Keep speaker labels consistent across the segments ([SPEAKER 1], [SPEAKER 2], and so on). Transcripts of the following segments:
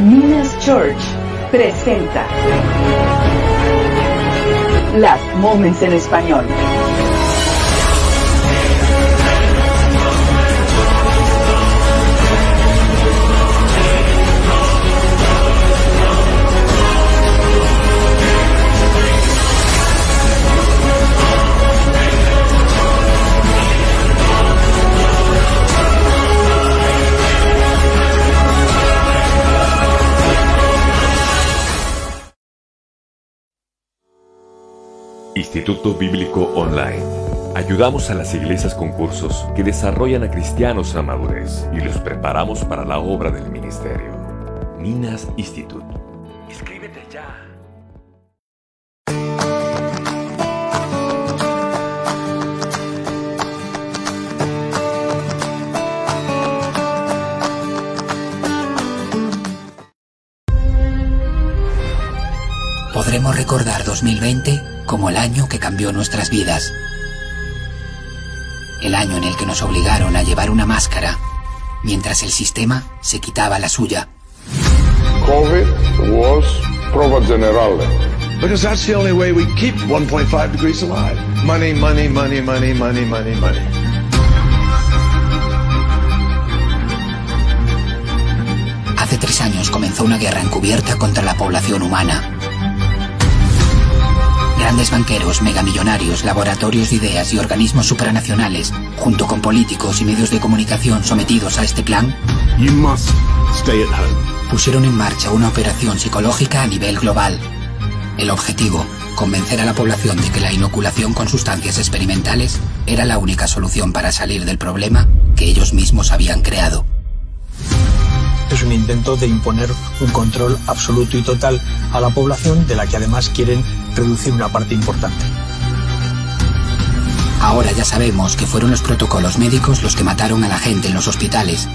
[SPEAKER 1] Minas Church presenta Las Moments en Español.
[SPEAKER 2] Instituto Bíblico Online. Ayudamos a las iglesias con cursos que desarrollan a cristianos a madurez y los preparamos para la obra del ministerio. Minas Institute. Inscríbete ya.
[SPEAKER 3] Podremos recordar 2020 como el año que cambió nuestras vidas. El año en el que nos obligaron a llevar una máscara, mientras el sistema se quitaba la suya.
[SPEAKER 4] COVID was prova generale.
[SPEAKER 5] Because that's the only way we keep 1.5 degrees alive. Money, money, money, money, money, money, money.
[SPEAKER 3] Hace tres años comenzó una guerra encubierta contra la población humana. Grandes banqueros, megamillonarios, laboratorios de ideas y organismos supranacionales, junto con políticos y medios de comunicación sometidos a este plan,
[SPEAKER 5] You must stay at home.
[SPEAKER 3] pusieron en marcha una operación psicológica a nivel global. El objetivo, convencer a la población de que la inoculación con sustancias experimentales era la única solución para salir del problema que ellos mismos habían creado.
[SPEAKER 6] es un intento de imponer un control absoluto y total a la población de la que además quieren reducir una parte importante.
[SPEAKER 3] Ahora ya sabemos que fueron los protocolos médicos los que mataron a la gente en los hospitales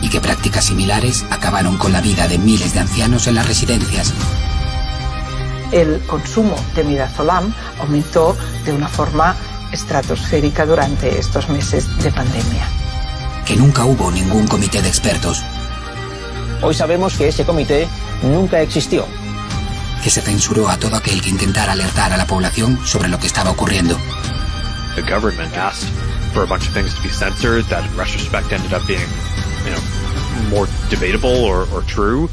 [SPEAKER 3] y que prácticas similares acabaron con la vida de miles de ancianos en las residencias.
[SPEAKER 7] el consumo de midazolam aumentó de una forma estratosférica durante estos meses de pandemia.
[SPEAKER 3] que nunca hubo ningún comité de expertos,
[SPEAKER 8] Hoy sabemos que ese comité nunca existió.
[SPEAKER 3] Que se censuró a todo aquel que intentara alertar a la población sobre lo que estaba ocurriendo,
[SPEAKER 9] the government asked for a bunch of things to be censored that in retrospect ended up being, you know, more debatable or, or true.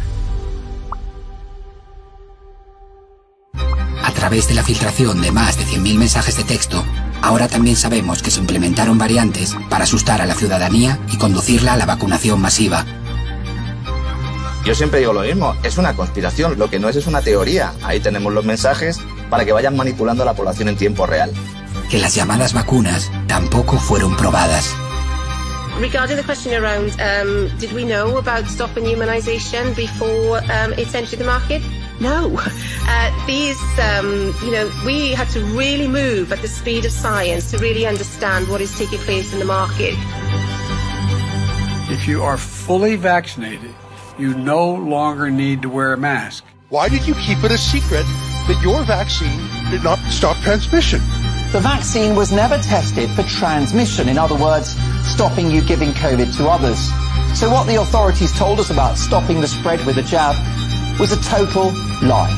[SPEAKER 3] a través de la filtración de más de 100.000 mensajes de texto, ahora también sabemos que se implementaron variantes para asustar a la ciudadanía y conducirla a la vacunación masiva.
[SPEAKER 10] Yo siempre digo lo mismo, es una conspiración, lo que no es es una teoría. Ahí tenemos los mensajes para que vayan manipulando a la población en tiempo real.
[SPEAKER 3] que las llamadas vacunas tampoco fueron probadas.
[SPEAKER 11] Regarding the question around, um, did we know about stop and humanization before um, it entered the market? No. Uh, these, um, you know, we had to really move at the speed of science to really understand what is taking place in the market.
[SPEAKER 12] If you are fully vaccinated, you no longer need to wear a mask.
[SPEAKER 13] Why did you keep it a secret that your vaccine did not stop transmission?
[SPEAKER 14] The vaccine was never tested for transmission, in other words, stopping you giving COVID to others. So what the authorities told us about stopping the spread with a jab was a total lie.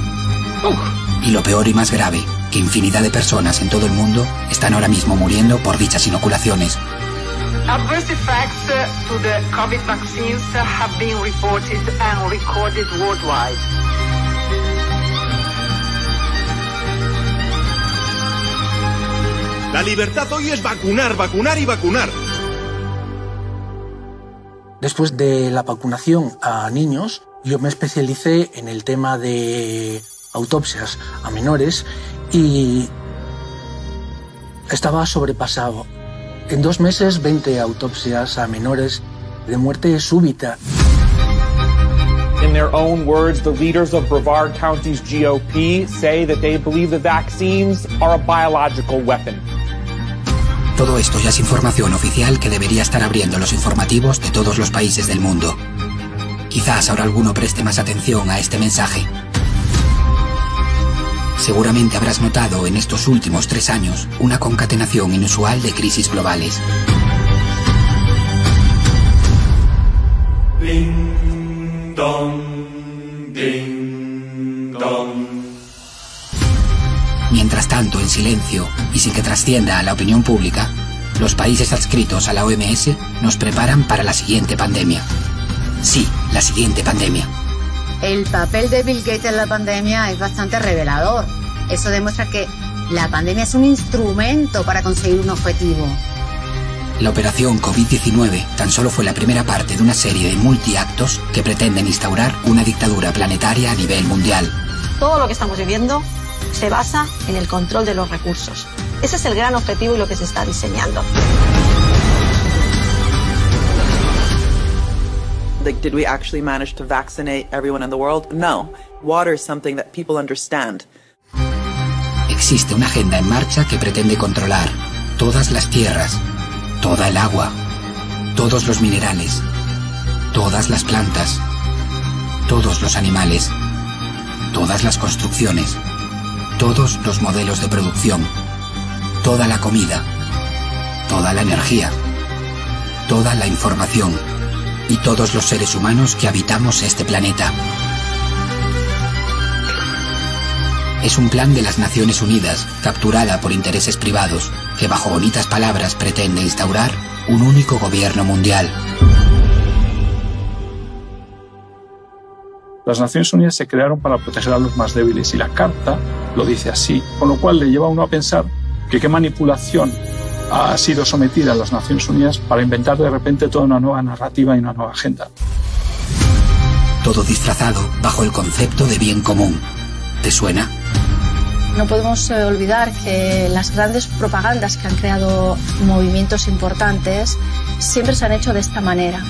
[SPEAKER 3] Y lo peor y más grave, que infinidad de personas en todo el mundo están ahora mismo muriendo por dichas inoculaciones.
[SPEAKER 15] Adverse effects uh, to the COVID vaccines have been reported and recorded worldwide.
[SPEAKER 16] La libertad hoy es vacunar, vacunar y vacunar.
[SPEAKER 6] Después de la vacunación a niños, yo me especialicé en el tema de autopsias a menores y estaba sobrepasado. En dos meses, 20 autopsias a menores de muerte súbita.
[SPEAKER 17] In their own words, the leaders of Brevard County's GOP say that they believe the vaccines are a biological weapon.
[SPEAKER 3] Todo esto ya es información oficial que debería estar abriendo los informativos de todos los países del mundo. Quizás ahora alguno preste más atención a este mensaje. Seguramente habrás notado en estos últimos tres años una concatenación inusual de crisis globales.
[SPEAKER 18] Ding.
[SPEAKER 3] Mientras tanto, en silencio y sin que trascienda a la opinión pública, los países adscritos a la OMS nos preparan para la siguiente pandemia. Sí, la siguiente pandemia.
[SPEAKER 18] El papel de Bill Gates en la pandemia es bastante revelador. Eso demuestra que la pandemia es un instrumento para conseguir un objetivo.
[SPEAKER 3] La operación COVID-19 tan solo fue la primera parte de una serie de multiactos que pretenden instaurar una dictadura planetaria a nivel mundial.
[SPEAKER 19] Todo lo que estamos viviendo se basa en el control de los recursos. Ese es el gran objetivo y lo que se está diseñando.
[SPEAKER 20] Like, did we actually manage to vaccinate everyone in the world? No. Water is something that people understand.
[SPEAKER 3] Existe una agenda en marcha que pretende controlar todas las tierras, toda el agua, todos los minerales, todas las plantas, todos los animales, todas las construcciones, todos los modelos de producción, toda la comida, toda la energía, toda la información y todos los seres humanos que habitamos este planeta. Es un plan de las Naciones Unidas, capturada por intereses privados, que bajo bonitas palabras pretende instaurar un único gobierno mundial.
[SPEAKER 21] Las Naciones Unidas se crearon para proteger a los más débiles y la Carta lo dice así, con lo cual le lleva a uno a pensar que qué manipulación ha sido sometida a las Naciones Unidas para inventar de repente toda una nueva narrativa y una nueva agenda.
[SPEAKER 3] Todo disfrazado bajo el concepto de bien común. ¿Te suena?
[SPEAKER 19] No podemos eh, olvidar que las grandes propagandas que han creado movimientos importantes siempre se han hecho de esta manera.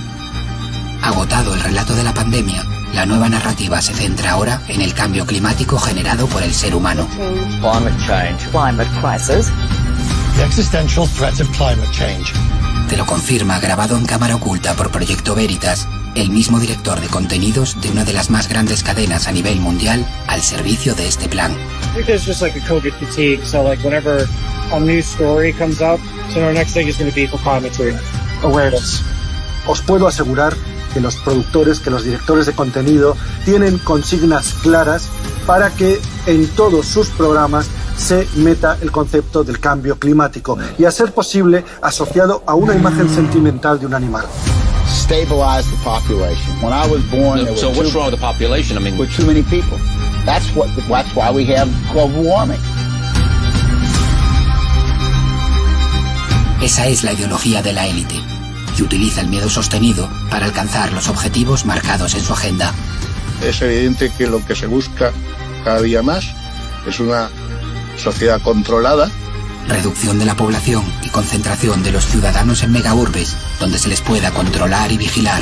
[SPEAKER 3] Agotado el relato de la pandemia, la nueva narrativa se centra ahora en el cambio climático generado por el ser humano.
[SPEAKER 22] Climate change. Climate crisis. The existential threat of climate change.
[SPEAKER 3] Te lo confirma grabado en cámara oculta por Proyecto Veritas, el mismo director de contenidos de una de las más grandes cadenas a nivel mundial al servicio de este plan.
[SPEAKER 23] I think there's just like a COVID fatigue. So like whenever a new story comes up, so our next thing is going to be for climate change awareness.
[SPEAKER 24] Os puedo asegurar que los productores, que los directores de contenido tienen consignas claras para que en todos sus programas se meta el concepto del cambio climático y a ser posible asociado a una imagen sentimental de un animal.
[SPEAKER 22] Stabilize the population. When I was born, there
[SPEAKER 25] so
[SPEAKER 22] were
[SPEAKER 25] what's
[SPEAKER 22] too,
[SPEAKER 25] wrong with the population? I mean,
[SPEAKER 22] were too many people. That's what. That's why we have global warming.
[SPEAKER 3] Esa es la ideología de la élite y utiliza el miedo sostenido para alcanzar los objetivos marcados en su agenda.
[SPEAKER 22] Es evidente que lo que se busca cada día más es una sociedad controlada.
[SPEAKER 3] Reducción de la población y concentración de los ciudadanos en megaurbes, donde se les pueda controlar y vigilar.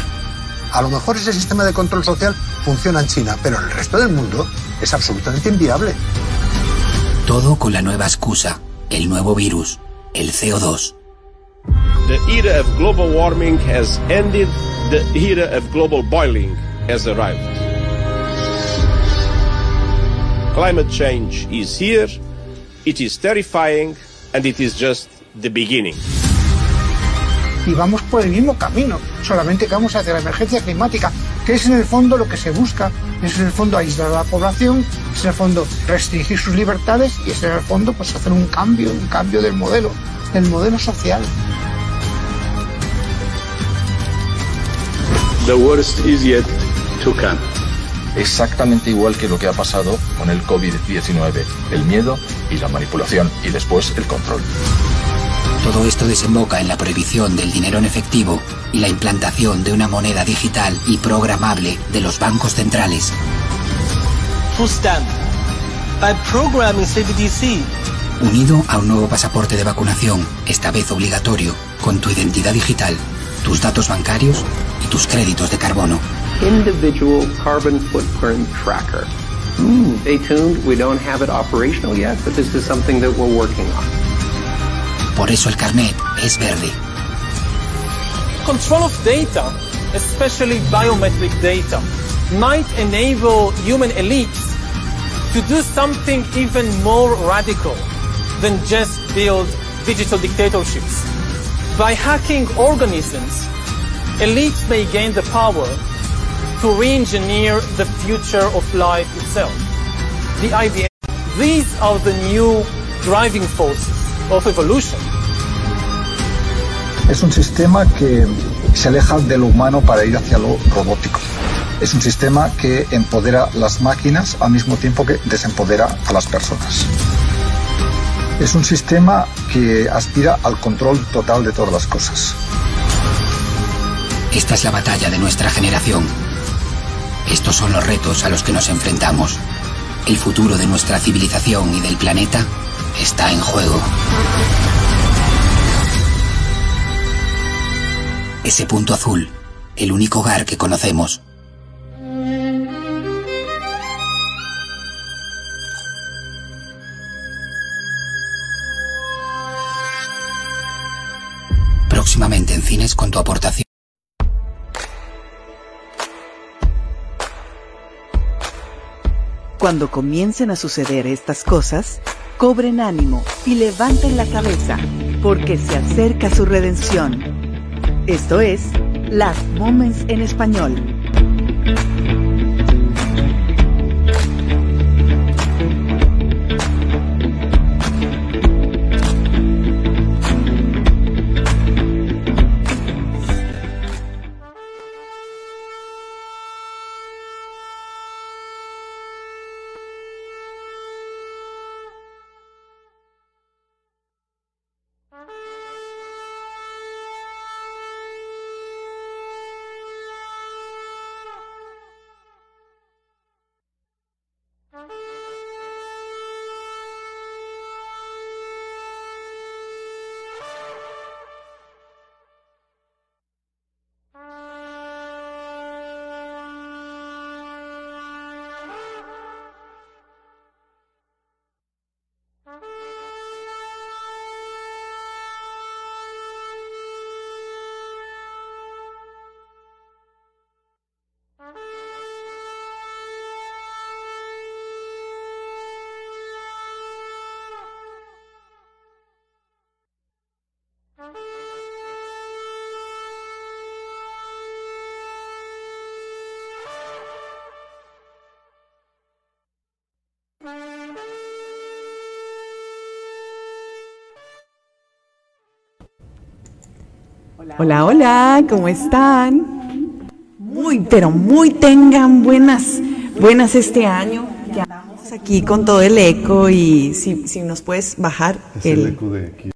[SPEAKER 24] A lo mejor ese sistema de control social funciona en China, pero en el resto del mundo es absolutamente inviable.
[SPEAKER 3] Todo con la nueva excusa, el nuevo virus, el CO2.
[SPEAKER 26] The era of global warming has ended. The era of global boiling has arrived. Climate change is here. It is terrifying and it is just the beginning.
[SPEAKER 27] y vamos por el mismo camino, solamente que vamos hacia la emergencia climática, que es en el fondo lo que se busca, es en el fondo aislar a la población, es en el fondo restringir sus libertades y es en el fondo pues hacer un cambio, un cambio del modelo, del modelo social.
[SPEAKER 28] The worst is yet to come.
[SPEAKER 29] Exactamente igual que lo que ha pasado con el COVID-19, el miedo y la manipulación y después el control.
[SPEAKER 3] Todo esto desemboca en la prohibición del dinero en efectivo y la implantación de una moneda digital y programable de los bancos centrales.
[SPEAKER 30] Food stamp. By programming CBDC.
[SPEAKER 3] Unido a un nuevo pasaporte de vacunación, esta vez obligatorio, con tu identidad digital, tus datos bancarios y tus créditos de carbono.
[SPEAKER 31] Individual carbon footprint tracker. Mm, stay tuned. We don't have it operational yet, but this is something that we're working on.
[SPEAKER 3] Por eso el carnet es verde.
[SPEAKER 30] Control of data, especially biometric data, might enable human elites to do something even more radical than just build digital dictatorships. By hacking organisms, elites may gain the power to re-engineer the future of life itself. The idea, these are the new driving forces of evolution.
[SPEAKER 32] Es un sistema que se aleja de lo humano para ir hacia lo robótico. Es un sistema que empodera las máquinas al mismo tiempo que desempodera a las personas. Es un sistema que aspira al control total de todas las cosas.
[SPEAKER 3] Esta es la batalla de nuestra generación. Estos son los retos a los que nos enfrentamos. El futuro de nuestra civilización y del planeta está en juego. Ese punto azul, el único hogar que conocemos. Próximamente en cines con tu aportación.
[SPEAKER 33] Cuando comiencen a suceder estas cosas, cobren ánimo y levanten la cabeza, porque se acerca su redención. Esto es Las Moments en español.
[SPEAKER 34] Hola, hola, ¿cómo están? Muy, pero muy tengan buenas, buenas este año. Ya estamos aquí con todo el eco y si, si nos puedes bajar
[SPEAKER 35] Es el eco de aquí.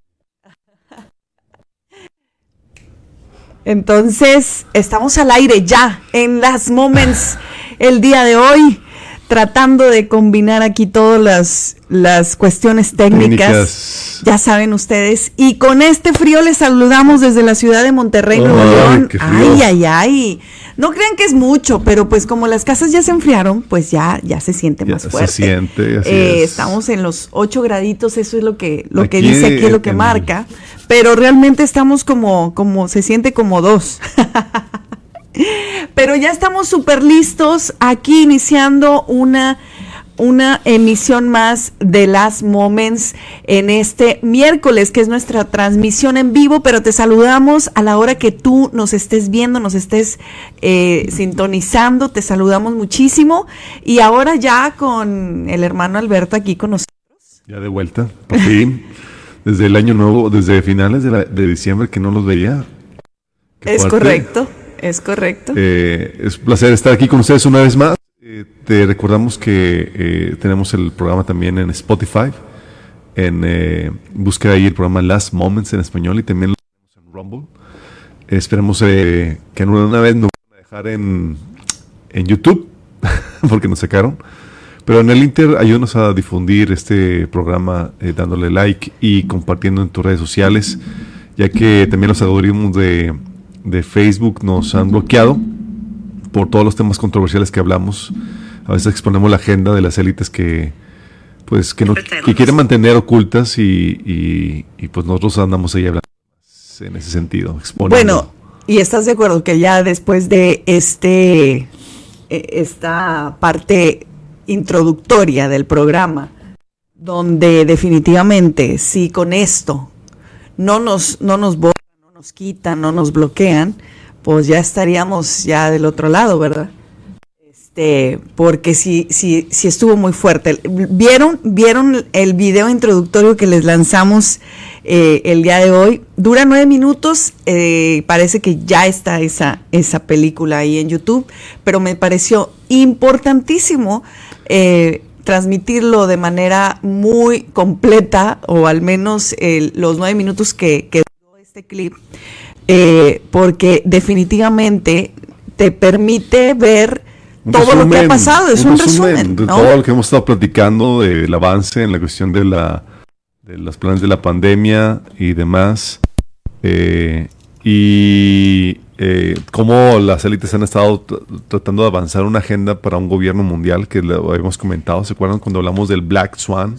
[SPEAKER 34] Entonces, estamos al aire ya en las moments el día de hoy, tratando de combinar aquí todas las, las cuestiones técnicas.
[SPEAKER 35] Técnicas.
[SPEAKER 34] Ya saben ustedes. Y con este frío les saludamos desde la ciudad de Monterrey, Nuevo
[SPEAKER 35] Ay,
[SPEAKER 34] León. Ay, ay, ay. No crean que es mucho, pero pues como las casas ya se enfriaron, pues ya, ya se siente
[SPEAKER 35] Ya
[SPEAKER 34] más
[SPEAKER 35] se
[SPEAKER 34] fuerte.
[SPEAKER 35] siente, así
[SPEAKER 34] Eh,
[SPEAKER 35] es.
[SPEAKER 34] Estamos en los 8 graditos, eso es lo que, lo que dice aquí, lo que
[SPEAKER 35] en-
[SPEAKER 34] marca. Pero realmente estamos como, como, se siente como dos. Pero ya estamos súper listos aquí iniciando una, una emisión más de Las Moments en este miércoles, que es nuestra transmisión en vivo, pero te saludamos a la hora que tú nos estés viendo, nos estés eh, sintonizando, te saludamos muchísimo. Y ahora ya con el hermano Alberto aquí con nosotros.
[SPEAKER 35] Ya de vuelta, por fin. desde el año nuevo, desde finales de, la- de diciembre que no los veía. Qué
[SPEAKER 34] Es
[SPEAKER 35] fuerte.
[SPEAKER 34] correcto, es correcto.
[SPEAKER 35] Eh, es un placer estar aquí con ustedes una vez más. Eh, te recordamos que eh, tenemos el programa también en Spotify. En, busca ahí el programa Last Moments en español y también lo tenemos en Rumble. esperemos que en una vez nos van a dejar en, en YouTube, porque nos sacaron. Pero en el Inter, ayúdanos a difundir este programa dándole like y compartiendo en tus redes sociales, ya que también los algoritmos de, de Facebook nos han bloqueado por todos los temas controversiales que hablamos. A veces exponemos la agenda de las élites que, pues, que, no, que quieren mantener ocultas y, y- y, pues nosotros andamos ahí hablando en ese sentido. exponiendo.
[SPEAKER 34] Bueno, y estás de acuerdo que ya después de este eh, esta parte introductoria del programa, donde definitivamente si con esto no nos no nos nos quitan, no nos bloquean, pues ya estaríamos ya del otro lado, ¿verdad? Este, porque sí, estuvo muy fuerte. ¿Vieron, vieron el video introductorio que les lanzamos eh, el día de hoy? Dura nueve minutos, eh, parece que ya está esa, esa película ahí en YouTube, pero me pareció importantísimo eh, transmitirlo de manera muy completa, o al menos los nueve minutos que, que este clip, porque definitivamente te permite ver todo lo que ha pasado. Es un, resumen,
[SPEAKER 35] de todo lo que hemos estado platicando del avance en la cuestión de la de los planes de la pandemia y demás. Eh, y eh, cómo las élites han estado tratando de avanzar una agenda para un gobierno mundial, que lo habíamos comentado. ¿Se acuerdan cuando hablamos del Black Swan?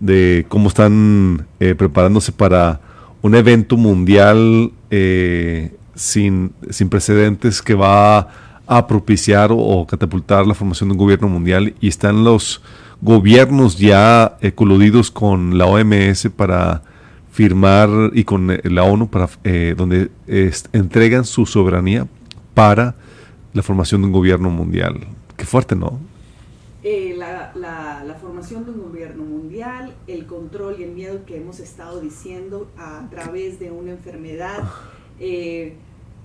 [SPEAKER 35] De cómo están eh, preparándose para un evento mundial eh, sin, sin precedentes que va a propiciar o, catapultar la formación de un gobierno mundial y están los gobiernos ya eh, coludidos con la OMS para firmar y con eh, la ONU para eh, donde entregan su soberanía para la formación de un gobierno mundial. Qué fuerte, ¿no?
[SPEAKER 34] la, la, formación de un gobierno el control y el miedo que hemos estado diciendo a través de una enfermedad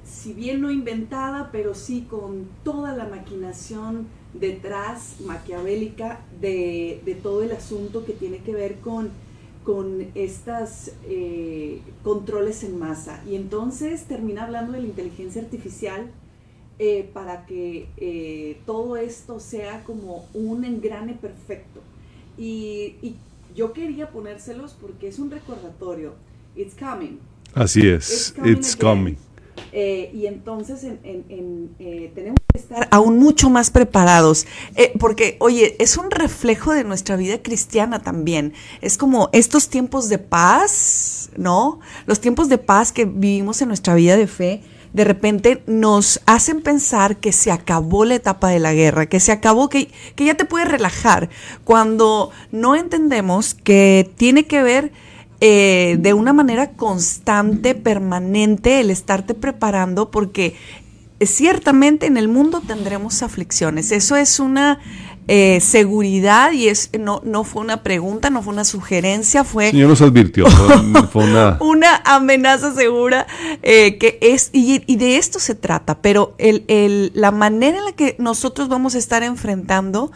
[SPEAKER 34] si bien no inventada, pero sí con toda la maquinación detrás, maquiavélica, de, todo el asunto que tiene que ver con, con estos eh, controles en masa. Y entonces termina hablando de la inteligencia artificial eh, para que eh, todo esto sea como un engrane perfecto. Y, y yo quería ponérselos porque es un recordatorio. It's coming.
[SPEAKER 35] Así es. It's coming.
[SPEAKER 34] Eh, y entonces eh, tenemos que estar aún mucho más preparados, eh, porque, oye, es un reflejo de nuestra vida cristiana también. Es como estos tiempos de paz, ¿no? Los tiempos de paz que vivimos en nuestra vida de fe, de repente nos hacen pensar que se acabó la etapa de la guerra, que se acabó, que, que ya te puedes relajar, cuando no entendemos que tiene que ver eh, de una manera constante, permanente, el estarte preparando, porque ciertamente en el mundo tendremos aflicciones. Eso es una eh, seguridad y es no, no fue una pregunta, no fue una sugerencia, fue...
[SPEAKER 35] Señor nos advirtió, fue una...
[SPEAKER 34] una amenaza segura eh, que es, y, de esto se trata, pero el, el, la manera en la que nosotros vamos a estar enfrentando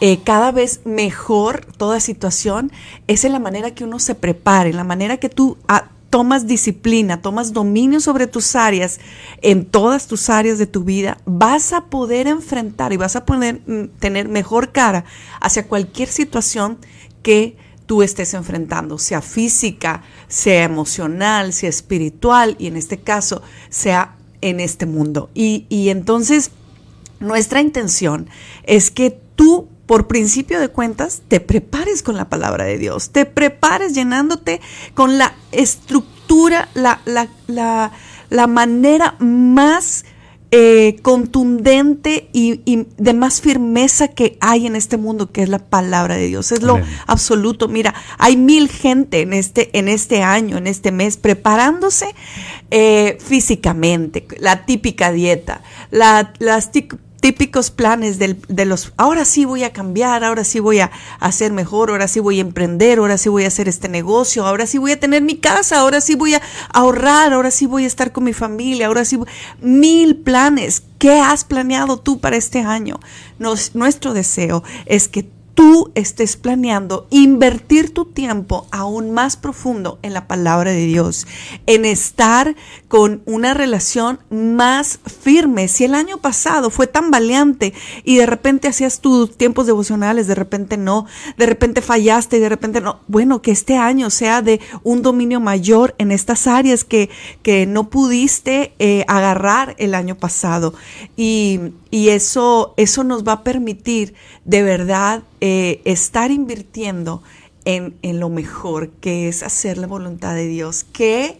[SPEAKER 34] eh, cada vez mejor toda situación es en la manera que uno se prepare, en la manera que tú ah, tomas disciplina, tomas dominio sobre tus áreas, en todas tus áreas de tu vida, vas a poder enfrentar y vas a poder mm, tener mejor cara hacia cualquier situación que tú estés enfrentando, sea física, sea emocional, sea espiritual y en este caso sea en este mundo. Y, y entonces nuestra intención es que tú por principio de cuentas, te prepares con la palabra de Dios, te prepares llenándote con la estructura, la, la, manera más eh, contundente y, de más firmeza que hay en este mundo, que es la palabra de Dios. Es lo absoluto. Mira, hay mil gente en este, en este año, en este mes, preparándose eh, físicamente, la típica dieta, la, las típicos planes de los, ahora sí voy a cambiar, ahora sí voy a hacer mejor, ahora sí voy a emprender, ahora sí voy a hacer este negocio, ahora sí voy a tener mi casa, ahora sí voy a ahorrar, ahora sí voy a estar con mi familia, ahora sí, mil planes. ¿Qué has planeado tú para este año? Nuestro deseo es que tú estés planeando invertir tu tiempo aún más profundo en la palabra de Dios, en estar con una relación más firme. Si el año pasado fue tan valiente y de repente hacías tus tiempos devocionales, de repente no, de repente fallaste y de repente no, bueno, que este año sea de un dominio mayor en estas áreas que, que no pudiste eh, agarrar el año pasado. Y, y eso, eso nos va a permitir de verdad eh, estar invirtiendo en, lo mejor, que es hacer la voluntad de Dios. ¿Qué,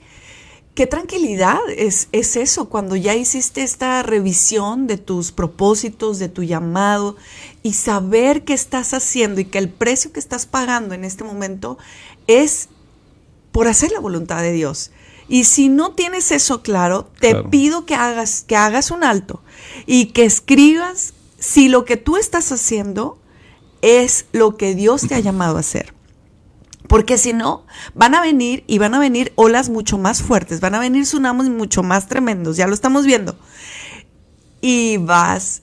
[SPEAKER 34] qué tranquilidad es, es eso cuando ya hiciste esta revisión de tus propósitos, de tu llamado y saber qué estás haciendo y que el precio que estás pagando en este momento es por hacer la voluntad de Dios. Y si no tienes eso claro, te pido que hagas, que hagas un alto y que escribas si lo que tú estás haciendo es lo que Dios te ha llamado a hacer. Porque si no, van a venir y van a venir olas mucho más fuertes, van a venir tsunamis mucho más tremendos, ya lo estamos viendo. Y vas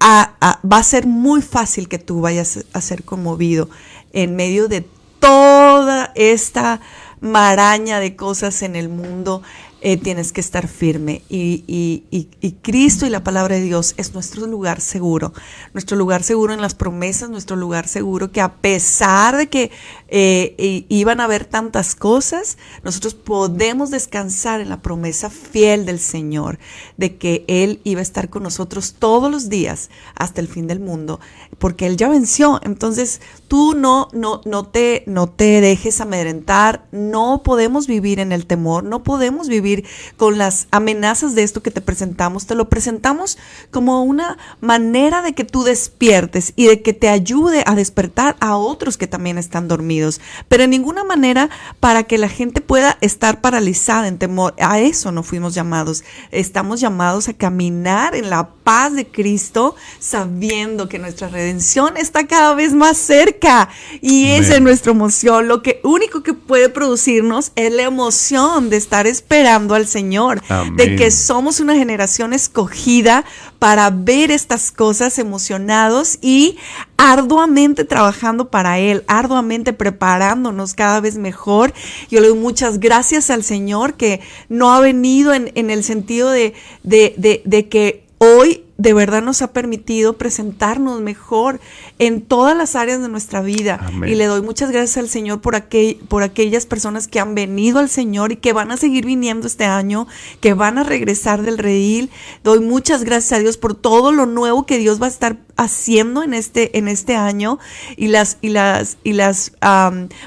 [SPEAKER 34] a, va a ser muy fácil que tú vayas a ser conmovido en medio de toda esta maraña de cosas en el mundo, eh, tienes que estar firme. Y, y, Cristo y la palabra de Dios es nuestro lugar seguro, nuestro lugar seguro en las promesas, nuestro lugar seguro que a pesar de que eh, iban a haber tantas cosas, nosotros podemos descansar en la promesa fiel del Señor, de que Él iba a estar con nosotros todos los días hasta el fin del mundo, porque Él ya venció. Entonces tú no, no, no, te, no te dejes amedrentar, no podemos vivir en el temor, no podemos vivir con las amenazas de esto que te presentamos. Te lo presentamos como una manera de que tú despiertes y de que te ayude a despertar a otros que también están dormidos. Pero en ninguna manera para que la gente pueda estar paralizada en temor. A eso no fuimos llamados. Estamos llamados a caminar en la paz de Cristo, sabiendo que nuestra redención está cada vez más cerca. Y esa es nuestra emoción. Lo que único que puede producirnos es la emoción de estar esperando al Señor, de que somos una generación escogida para ver estas cosas emocionados y arduamente trabajando para Él, arduamente preparándonos cada vez mejor. Yo le doy muchas gracias al Señor que no ha venido en, el sentido de, de, de que hoy de verdad nos ha permitido presentarnos mejor en todas las áreas de nuestra vida. Y le doy muchas gracias al Señor por, aquel, por aquellas personas que han venido al Señor y que van a seguir viniendo este año, que van a regresar del redil. Doy muchas gracias a Dios por todo lo nuevo que Dios va a estar haciendo en este, en este año y las, y las, y las,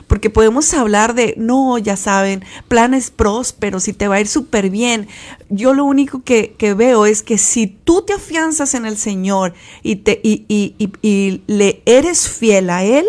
[SPEAKER 34] porque podemos hablar de, no, ya saben, planes prósperos y te va a ir súper bien. Yo lo único que, que, veo es que si tú te en el Señor y, te, y, y, y le eres fiel a Él,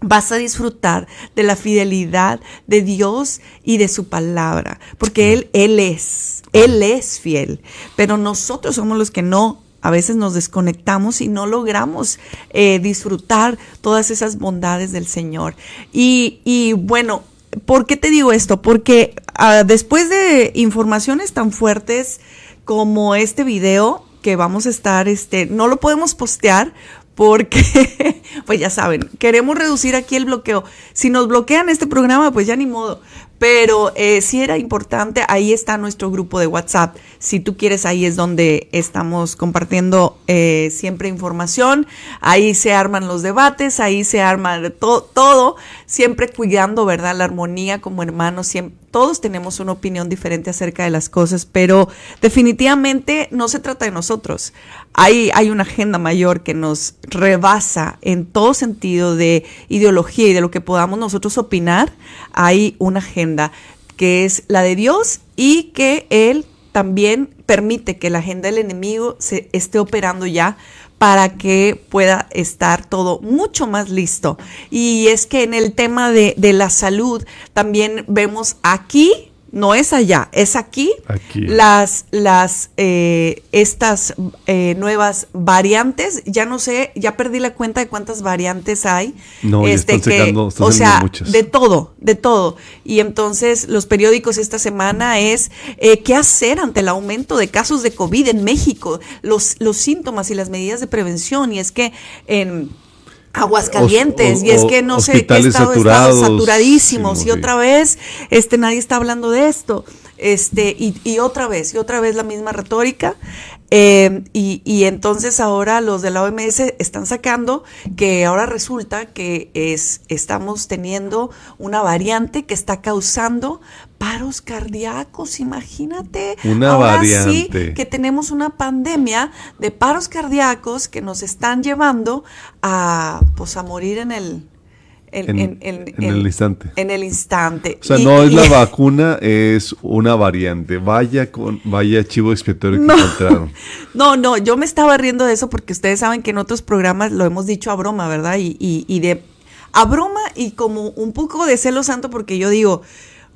[SPEAKER 34] vas a disfrutar de la fidelidad de Dios y de su palabra, porque Él, Él es, Él es fiel, pero nosotros somos los que no. A veces nos desconectamos y no logramos eh, disfrutar todas esas bondades del Señor. Y, y bueno, ¿por qué te digo esto? Porque ah, después de informaciones tan fuertes como este video, que vamos a estar, este, no lo podemos postear porque, pues ya saben, queremos reducir aquí el bloqueo. Si nos bloquean este programa, pues ya ni modo. Pero eh, si era importante, ahí está nuestro grupo de WhatsApp. Si tú quieres, ahí es donde estamos compartiendo eh, siempre información. Ahí se arman los debates, ahí se arma todo, siempre cuidando, ¿verdad? La armonía como hermanos, todos tenemos una opinión diferente acerca de las cosas, pero definitivamente no se trata de nosotros. Hay, hay una agenda mayor que nos rebasa en todo sentido de ideología y de lo que podamos nosotros opinar. Hay una agenda que es la de Dios y que Él también permite que la agenda del enemigo se esté operando ya para que pueda estar todo mucho más listo. Y es que en el tema de, la salud también vemos aquí no es allá, es aquí, las, las eh, estas eh, nuevas variantes, ya no sé, ya perdí la cuenta de cuántas variantes hay.
[SPEAKER 35] No, este, que,
[SPEAKER 34] o sea, de todo, de todo. Y entonces los periódicos esta semana es eh, qué hacer ante el aumento de casos de COVID en México, los, los síntomas y las medidas de prevención. Y es que en Aguascalientes, y es que no sé qué estado saturados, saturadísimos, y otra vez, este, nadie está hablando de esto, este, y, y otra vez, y otra vez la misma retórica, eh, y, y, entonces ahora los de la OMS están sacando que ahora resulta que es, estamos teniendo una variante que está causando paros cardíacos, imagínate.
[SPEAKER 35] Una
[SPEAKER 34] Ahora
[SPEAKER 35] variante.
[SPEAKER 34] Sí, que tenemos una pandemia de paros cardíacos que nos están llevando a, pues, a morir en el, en,
[SPEAKER 35] el instante.
[SPEAKER 34] En el instante.
[SPEAKER 35] O sea, no es la vacuna, es una variante. Vaya con, vaya chivo expiatorio que encontraron.
[SPEAKER 34] No, no, yo me estaba riendo de eso porque ustedes saben que en otros programas lo hemos dicho a broma, ¿verdad? Y, y, y de a broma y como un poco de celo santo porque yo digo,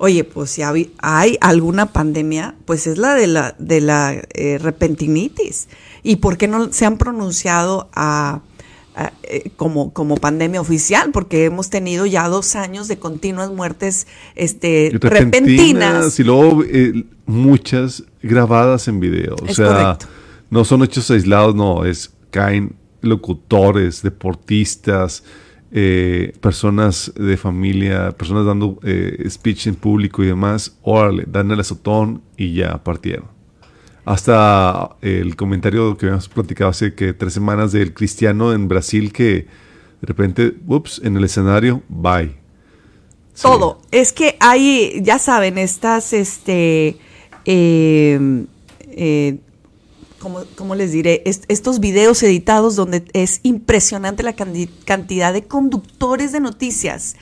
[SPEAKER 34] Oye, pues si hay, hay alguna pandemia, pues es la de la de la eh, repentinitis. ¿Y por qué no se han pronunciado a, a, eh, como, como pandemia oficial? Porque hemos tenido ya dos años de continuas muertes este,
[SPEAKER 35] Y
[SPEAKER 34] repentinas.
[SPEAKER 35] Y luego eh, muchas grabadas en video. O
[SPEAKER 34] Es
[SPEAKER 35] sea,
[SPEAKER 34] correcto.
[SPEAKER 35] no son hechos aislados, no, es caen locutores, deportistas, eh, personas de familia, personas dando eh, speech en público y demás, órale, dan el azotón y ya partieron. Hasta el comentario que habíamos platicado hace que tres semanas del cristiano en Brasil que de repente, ups, en el escenario, bye.
[SPEAKER 34] Todo. Es que hay, ya saben, estas, este, eh, ¿cómo, cómo les diré? Est- estos videos editados donde es impresionante la cantidad de conductores de noticias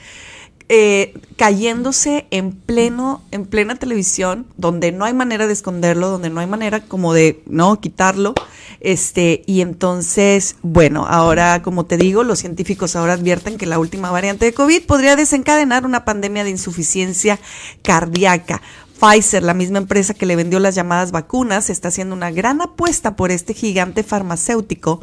[SPEAKER 34] eh, cayéndose en pleno, en plena televisión, donde no hay manera de esconderlo, donde no hay manera como de no quitarlo. Este, y entonces, bueno, ahora, como te digo, los científicos ahora advierten que la última variante de COVID podría desencadenar una pandemia de insuficiencia cardíaca. Pfizer, la misma empresa que le vendió las llamadas vacunas, está haciendo una gran apuesta por este gigante farmacéutico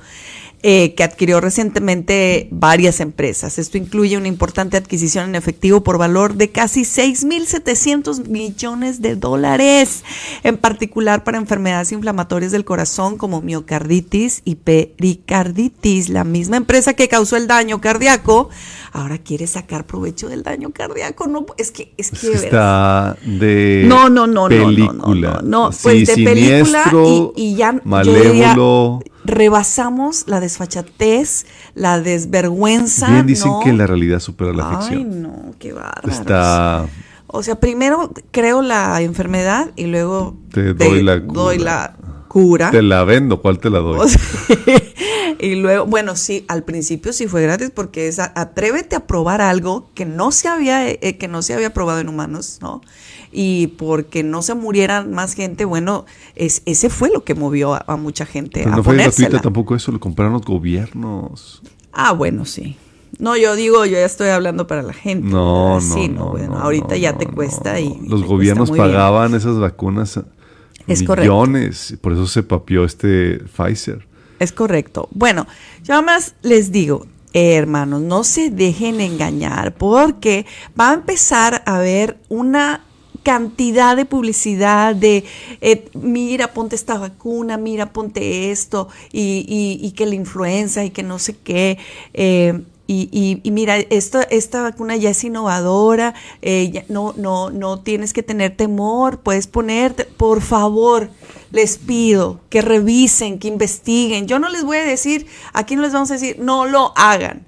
[SPEAKER 34] eh, que adquirió recientemente varias empresas. Esto incluye una importante adquisición en efectivo por valor de casi 6.700 millones de dólares, en particular para enfermedades inflamatorias del corazón como miocarditis y pericarditis. La misma empresa que causó el daño cardíaco ahora quiere sacar provecho del daño cardíaco. No, es que es que, de
[SPEAKER 35] está de
[SPEAKER 34] No, no, no, no, no, no, no, no.
[SPEAKER 35] Sí,
[SPEAKER 34] Pues de película y- y ya, yo
[SPEAKER 35] malévolo.
[SPEAKER 34] Rebasamos la desfachatez, la desvergüenza.
[SPEAKER 35] Bien dicen
[SPEAKER 34] ¿no?
[SPEAKER 35] que la realidad supera la
[SPEAKER 34] Ay,
[SPEAKER 35] ficción.
[SPEAKER 34] no, qué bárbaro.
[SPEAKER 35] Está
[SPEAKER 34] O sea, primero creo la enfermedad y luego
[SPEAKER 35] te doy la
[SPEAKER 34] doy
[SPEAKER 35] cura.
[SPEAKER 34] la cura.
[SPEAKER 35] Te la vendo, ¿cuál te la doy?
[SPEAKER 34] O sea, y luego, bueno, sí, al principio sí fue gratis porque es atrévete a probar algo que no se había eh, que no se había probado en humanos, ¿no? Y porque no se murieran más gente, bueno, es, ese fue lo que movió a, a mucha gente
[SPEAKER 35] Pero
[SPEAKER 34] a
[SPEAKER 35] no fue gratuita tampoco eso, lo compraron los gobiernos.
[SPEAKER 34] Ah, bueno, sí. No, yo digo, yo ya estoy hablando para la gente.
[SPEAKER 35] No,
[SPEAKER 34] ¿verdad?
[SPEAKER 35] no,
[SPEAKER 34] Sí,
[SPEAKER 35] no,
[SPEAKER 34] bueno,
[SPEAKER 35] no,
[SPEAKER 34] ahorita
[SPEAKER 35] no,
[SPEAKER 34] ya te cuesta y
[SPEAKER 35] Los
[SPEAKER 34] te
[SPEAKER 35] gobiernos
[SPEAKER 34] bien.
[SPEAKER 35] pagaban esas vacunas
[SPEAKER 34] Es correcto.
[SPEAKER 35] millones, por eso se papió este Pfizer.
[SPEAKER 34] Es correcto. Bueno, yo nada más les digo, eh, hermanos, no se dejen engañar porque va a empezar a haber una cantidad de publicidad de eh, mira ponte esta vacuna mira ponte esto y, y- y que la influenza y que no sé qué eh, y, y- y mira, esta, esta vacuna ya es innovadora, eh, no, no, no tienes que tener temor, puedes ponerte, por favor, les pido que revisen, que investiguen. Yo no les voy a decir, aquí no les vamos a decir, no lo hagan,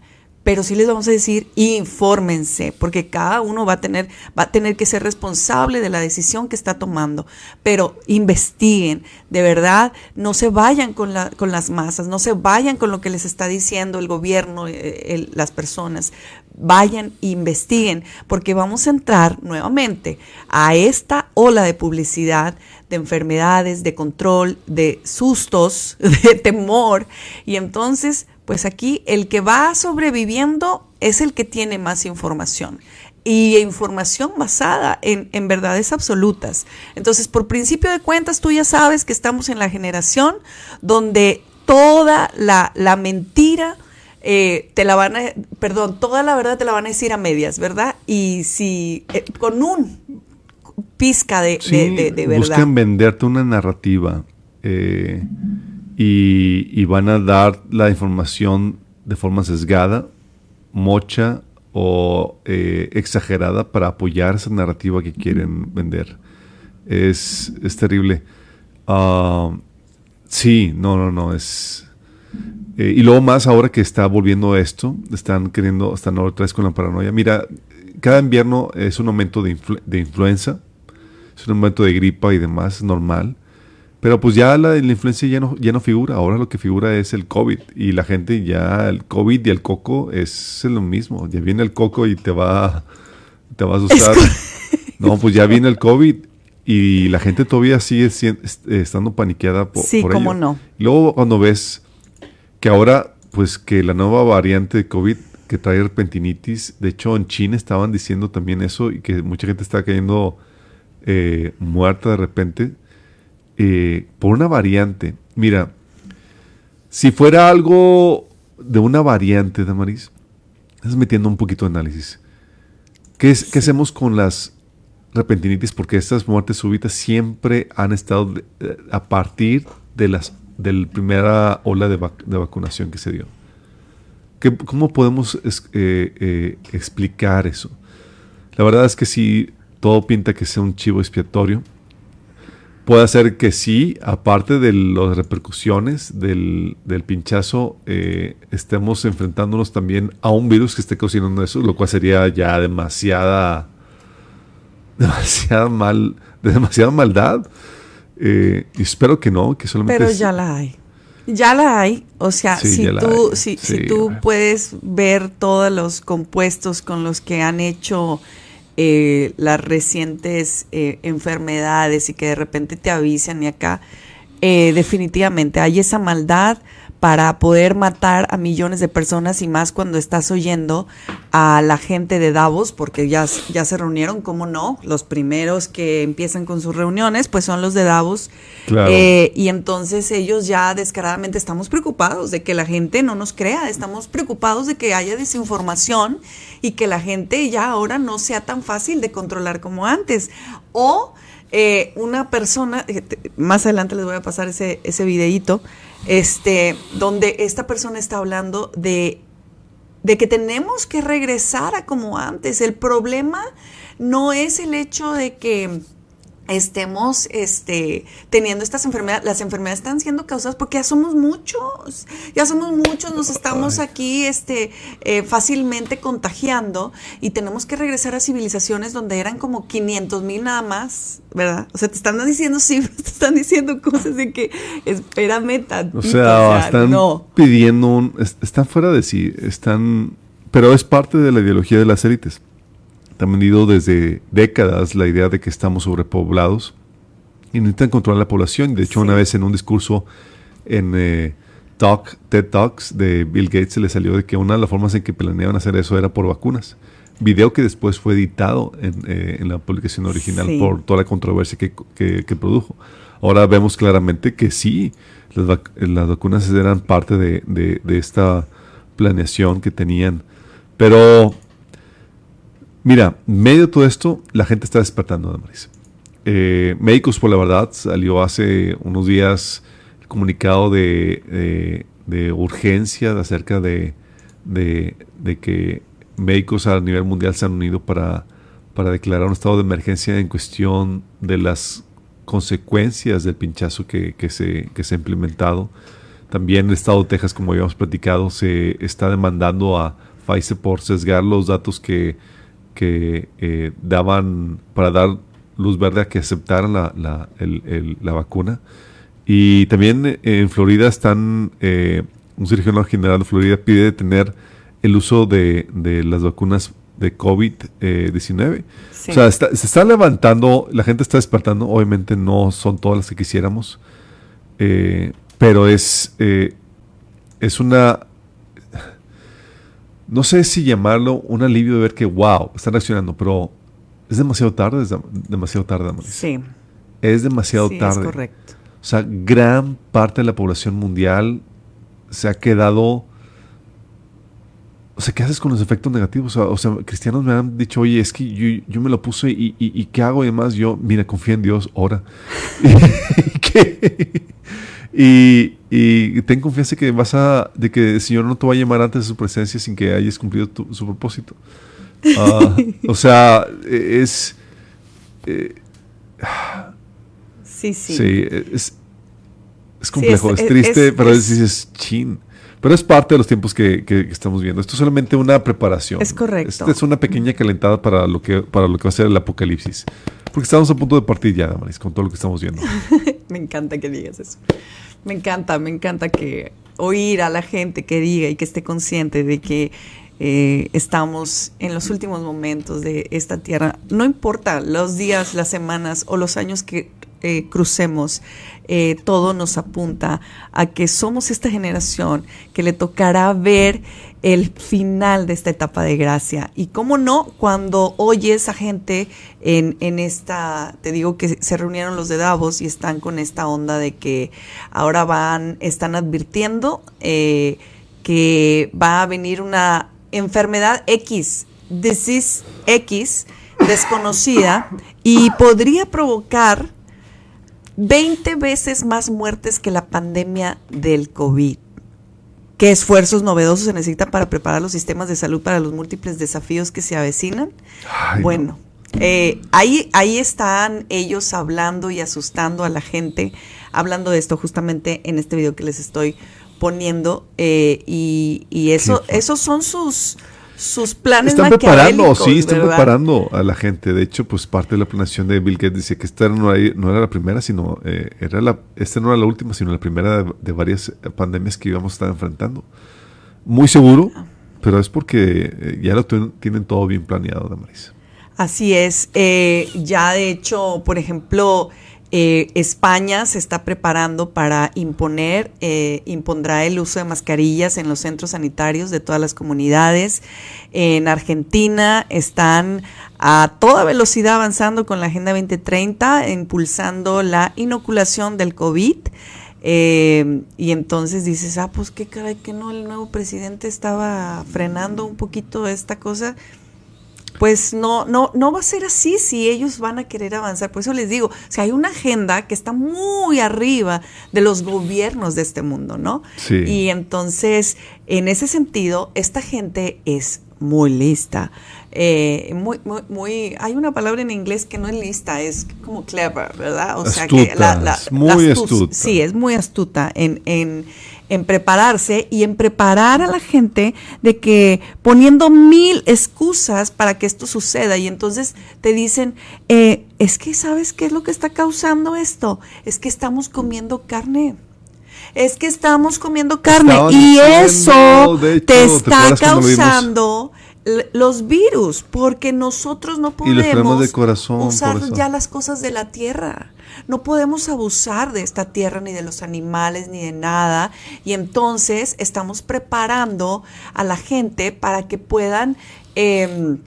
[SPEAKER 34] pero sí les vamos a decir, infórmense, porque cada uno va a tener, va a tener que ser responsable de la decisión que está tomando. Pero investiguen, de verdad, no se vayan con, la, con las masas, no se vayan con lo que les está diciendo el gobierno, eh, las personas. Vayan e investiguen, porque vamos a entrar nuevamente a esta ola de publicidad, de enfermedades, de control, de sustos, de temor. Y entonces, pues aquí el que va sobreviviendo es el que tiene más información y información basada en, en verdades absolutas. Entonces, por principio de cuentas, tú ya sabes que estamos en la generación donde toda la, la mentira eh, te la van a, perdón, toda la verdad te la van a decir a medias, ¿verdad? Y si eh, con un pizca de,
[SPEAKER 35] Sí,
[SPEAKER 34] de- de- de verdad.
[SPEAKER 35] buscan venderte una narrativa eh, y, y van a dar la información de forma sesgada, mocha o eh, exagerada para apoyar esa narrativa que quieren vender. Es, es terrible. Ah, sí, no, no, no, es... eh, y luego más ahora que está volviendo esto, están queriendo, están otra vez con la paranoia. Mira, cada invierno es un aumento de, influ- de influenza, es un momento de gripa y demás, normal. Pero pues ya la, la influencia ya no, ya no figura, ahora lo que figura es el COVID. Y la gente ya, el COVID y el coco es lo mismo. Ya viene el coco y te va, te va a asustar. No, pues ya viene el COVID y la gente todavía sigue sien- est- estando paniqueada po-
[SPEAKER 34] Sí,
[SPEAKER 35] por
[SPEAKER 34] cómo
[SPEAKER 35] ello.
[SPEAKER 34] no.
[SPEAKER 35] Y luego cuando ves que ahora, pues que la nueva variante de COVID que trae repentinitis. De hecho, en China estaban diciendo también eso y que mucha gente está cayendo eh, muerta de repente eh, por una variante. Mira, si fuera algo de una variante, Damaris, estás metiendo un poquito de análisis. ¿Qué, es, ¿Qué hacemos con las repentinitis? Porque estas muertes súbitas siempre han estado eh, a partir de las de la primera ola de, de vacunación que se dio. ¿Qué, ¿Cómo podemos eh, eh, explicar eso? La verdad es que si todo pinta que sea un chivo expiatorio, puede ser que sí, aparte de las repercusiones del, del pinchazo, eh, estemos enfrentándonos también a un virus que esté causando eso, lo cual sería ya demasiada, demasiada mal, de demasiada maldad. Eh, y espero que no, que solamente...
[SPEAKER 34] Pero ya la hay. Ya la hay. O sea, si, tú, si, si, tú puedes ver todos los compuestos con los que han hecho eh, las recientes eh, enfermedades y que de repente te avisan y acá, eh, definitivamente hay esa maldad para poder matar a millones de personas y más cuando estás oyendo a la gente de Davos, porque ya, ya se reunieron, ¿cómo no? Los primeros que empiezan con sus reuniones, pues son los de Davos. Eh, y entonces ellos ya descaradamente estamos preocupados de que la gente no nos crea, estamos preocupados de que haya desinformación y que la gente ya ahora no sea tan fácil de controlar como antes. O eh, una persona, eh, más adelante les voy a pasar ese, ese videíto, este, donde esta persona está hablando de, de que tenemos que regresar a como antes. El problema no es el hecho de que estemos este, teniendo estas enfermedades. Las enfermedades están siendo causadas porque ya somos muchos, ya somos muchos, nos estamos aquí este, eh, fácilmente contagiando y tenemos que regresar a civilizaciones donde eran como 500 mil nada más, ¿verdad? O sea, te están diciendo cifras, te están diciendo cosas de que espérame tantito.
[SPEAKER 35] O sea, están pidiendo un, están fuera de sí, están, pero es parte de la ideología de las élites han venido desde décadas la idea de que estamos sobrepoblados y necesitan controlar la población. De hecho, una vez en un discurso en eh, Talk, TED Talks de Bill Gates se le salió de que una de las formas en que planeaban hacer eso era por vacunas. Video que después fue editado en, eh, la publicación original por toda la controversia que, produjo. Ahora vemos claramente que sí, las, las vacunas eran parte de, de esta planeación que tenían. Pero Mira, medio de todo esto, la gente está despertando, Damaris. Eh, Médicos por la Verdad salió hace unos días el comunicado de, urgencia acerca de, que médicos a nivel mundial se han unido para, para declarar un estado de emergencia en cuestión de las consecuencias del pinchazo que, se, que se ha implementado. También el estado de Texas, como habíamos platicado, se está demandando a Pfizer por sesgar los datos que que eh, daban para dar luz verde a que aceptaran la, la, el, la vacuna. Y también eh, en Florida están, eh, un cirujano general de Florida pide detener el uso de, de las vacunas de COVID-19. O sea, se está levantando, la gente está despertando, obviamente no son todas las que quisiéramos, pero es, es una no sé si llamarlo un alivio de ver que, wow, están reaccionando, pero es demasiado tarde, es demasiado tarde,
[SPEAKER 34] Sí.
[SPEAKER 35] Es demasiado tarde.
[SPEAKER 34] Es correcto.
[SPEAKER 35] O sea, gran parte de la población mundial se ha quedado... O sea, ¿qué haces con los efectos negativos? O sea, cristianos me han dicho, oye, es que yo, me lo puse y, y, ¿qué hago? Y además yo, mira, confía en Dios, ora. ¿Qué? Y, y ten confianza que vas a, de que el Señor no te va a llamar antes de su presencia sin que hayas cumplido su propósito. Ah, o sea, es... Eh,
[SPEAKER 34] sí, sí.
[SPEAKER 35] Sí, es, es complejo, es, triste, pero es, dices, chin. Pero es parte de los tiempos que, que, estamos viendo. Esto es solamente una preparación.
[SPEAKER 34] Es correcto.
[SPEAKER 35] Esta es una pequeña calentada para lo que, para lo que va a ser el apocalipsis. Porque estamos a punto de partir ya, Damaris, con todo lo que estamos viendo.
[SPEAKER 34] me encanta que digas eso. Me encanta, me encanta que oír a la gente que diga y que esté consciente de que eh, estamos en los últimos momentos de esta tierra. No importa los días, las semanas o los años que eh, crucemos, eh, todo nos apunta a que somos esta generación que le tocará ver el final de esta etapa de gracia. Y cómo no, cuando oyes a gente en, en esta, te digo que se reunieron los de Davos y están con esta onda de que ahora van, están advirtiendo eh, que va a venir una enfermedad X, disease X, desconocida, y podría provocar 20 veces más muertes que la pandemia del COVID. ¿Qué esfuerzos novedosos se necesitan para preparar los sistemas de salud para los múltiples desafíos que se avecinan? bueno, eh, ahí, ahí están ellos hablando y asustando a la gente, hablando de esto justamente en este video que les estoy poniendo. Eh, y, y eso, esos son sus sus planes
[SPEAKER 35] están preparando, sí, están preparando a la gente. De hecho, pues parte de la planeación de Bill Gates dice que esta no era, no era la primera, sino eh, era la, esta no era la última, sino la primera de, varias pandemias que íbamos a estar enfrentando. Muy seguro, pero es porque eh, ya lo tienen todo bien planeado, Damaris.
[SPEAKER 34] Así es. Eh, ya de hecho, por ejemplo, eh, España se está preparando para imponer, eh, impondrá el uso de mascarillas en los centros sanitarios de todas las comunidades. En Argentina están a toda velocidad avanzando con la Agenda 2030, impulsando la inoculación del COVID. Eh, y entonces dices, ah, pues qué caray que no, el nuevo presidente estaba frenando un poquito esta cosa pues no, no, no va a ser así si ellos van a querer avanzar. Por eso les digo, o hay una agenda que está muy arriba de los gobiernos de este mundo, ¿no? Sí. Y entonces, en ese sentido, esta gente es muy lista. Eh, muy, muy, muy, hay una palabra en inglés que no es lista, es como clever, ¿verdad?
[SPEAKER 35] O sea que la, muy astuta.
[SPEAKER 34] Sí, es muy astuta en, en en prepararse y en preparar a la gente de que poniendo mil excusas para que esto suceda. Y entonces te dicen, eh, es que sabes qué es lo que está causando esto, es que estamos comiendo carne. Es que estamos comiendo carne. Y eso te está causando los virus, porque nosotros no podemos
[SPEAKER 35] de corazón,
[SPEAKER 34] usar ya las cosas de la tierra. No podemos abusar de esta tierra, ni de los animales, ni de nada. Y entonces estamos preparando a la gente para que puedan... Em,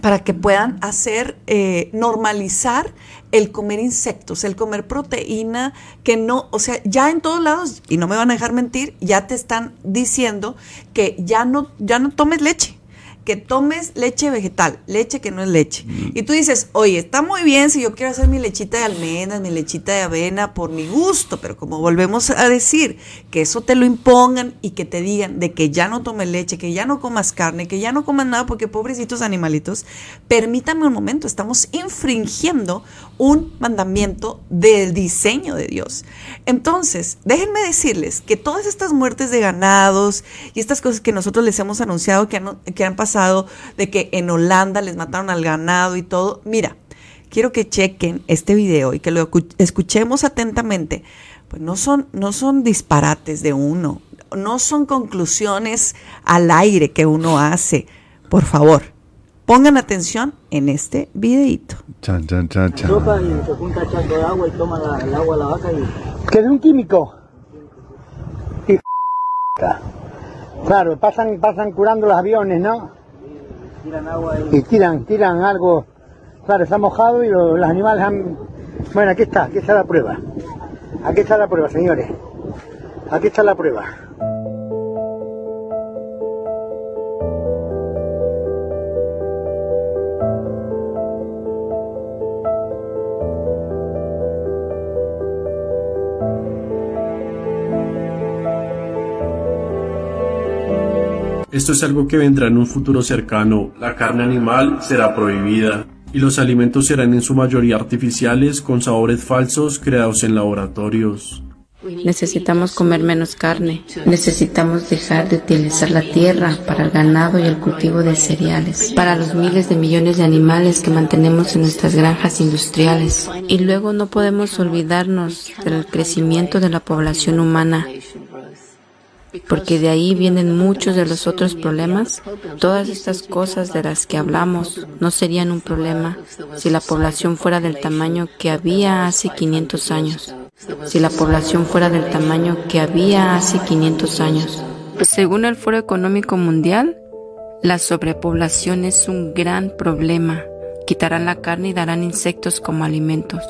[SPEAKER 34] para que puedan hacer, eh, normalizar el comer insectos, el comer proteína, que no, o sea, ya en todos lados, y no me van a dejar mentir, ya te están diciendo que ya no, ya no tomes leche que tomes leche vegetal, leche que no es leche. Mm. Y tú dices, oye, está muy bien si yo quiero hacer mi lechita de almendras, mi lechita de avena por mi gusto, pero como volvemos a decir, que eso te lo impongan y que te digan de que ya no tomes leche, que ya no comas carne, que ya no comas nada porque pobrecitos animalitos, permítame un momento, estamos infringiendo un mandamiento del diseño de Dios. Entonces, déjenme decirles que todas estas muertes de ganados y estas cosas que nosotros les hemos anunciado que han, que han pasado, de que en Holanda les mataron al ganado y todo, mira, quiero que chequen este video y que lo escuchemos atentamente. Pues no son, no son disparates de uno, no son conclusiones al aire que uno hace. Por favor, Pongan atención en este videito.
[SPEAKER 35] Chan, chan, chan, chan.
[SPEAKER 36] Sopa y se junta chaco de agua y toma la, el agua a la vaca y...
[SPEAKER 27] ¿Que es un químico? Y Claro, pasan, pasan curando los aviones, ¿no? Y tiran, tiran algo. Claro, está mojado y los, los animales han... Bueno, aquí está, aquí está la prueba. Aquí está la prueba, señores. Aquí está la prueba.
[SPEAKER 37] Esto es algo que vendrá en un futuro cercano. La carne animal será prohibida y los alimentos serán en su mayoría artificiales con sabores falsos creados en laboratorios.
[SPEAKER 38] Necesitamos comer menos carne. Necesitamos dejar de utilizar la tierra para el ganado y el cultivo de cereales, para los miles de millones de animales que mantenemos en nuestras granjas industriales. Y luego no podemos olvidarnos del crecimiento de la población humana porque de ahí vienen muchos de los otros problemas. Todas estas cosas de las que hablamos no serían un problema si la población fuera del tamaño que había hace 500 años. Si la población fuera del tamaño que había hace 500 años. Según el Foro Económico Mundial, la sobrepoblación es un gran problema. Quitarán la carne y darán insectos como alimentos.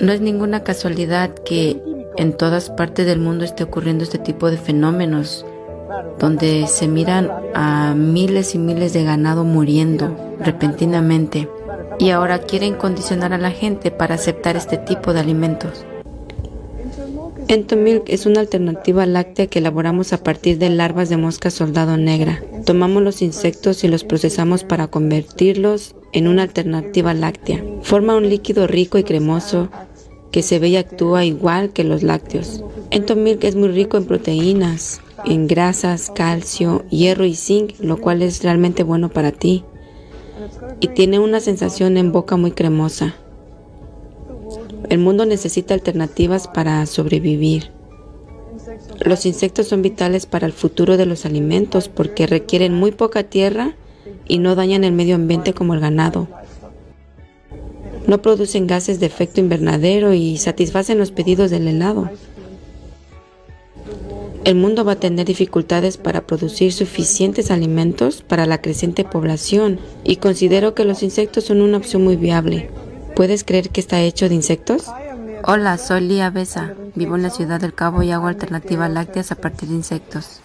[SPEAKER 38] No es ninguna casualidad que en todas partes del mundo esté ocurriendo este tipo de fenómenos, donde se miran a miles y miles de ganado muriendo repentinamente y ahora quieren condicionar a la gente para aceptar este tipo de alimentos. Entomilk es una alternativa láctea que elaboramos a partir de larvas de mosca soldado negra. Tomamos los insectos y los procesamos para convertirlos en una alternativa láctea. Forma un líquido rico y cremoso que se ve y actúa igual que los lácteos. Entomilk es muy rico en proteínas, en grasas, calcio, hierro y zinc, lo cual es realmente bueno para ti. Y tiene una sensación en boca muy cremosa. El mundo necesita alternativas para sobrevivir. Los insectos son vitales para el futuro de los alimentos porque requieren muy poca tierra y no dañan el medio ambiente como el ganado. No producen gases de efecto invernadero y satisfacen los pedidos del helado. El mundo va a tener dificultades para producir suficientes alimentos para la creciente población y considero que los insectos son una opción muy viable. ¿Puedes creer que está hecho de insectos? Hola, soy Lía Besa. Vivo en la ciudad del Cabo y hago alternativas lácteas a partir de insectos.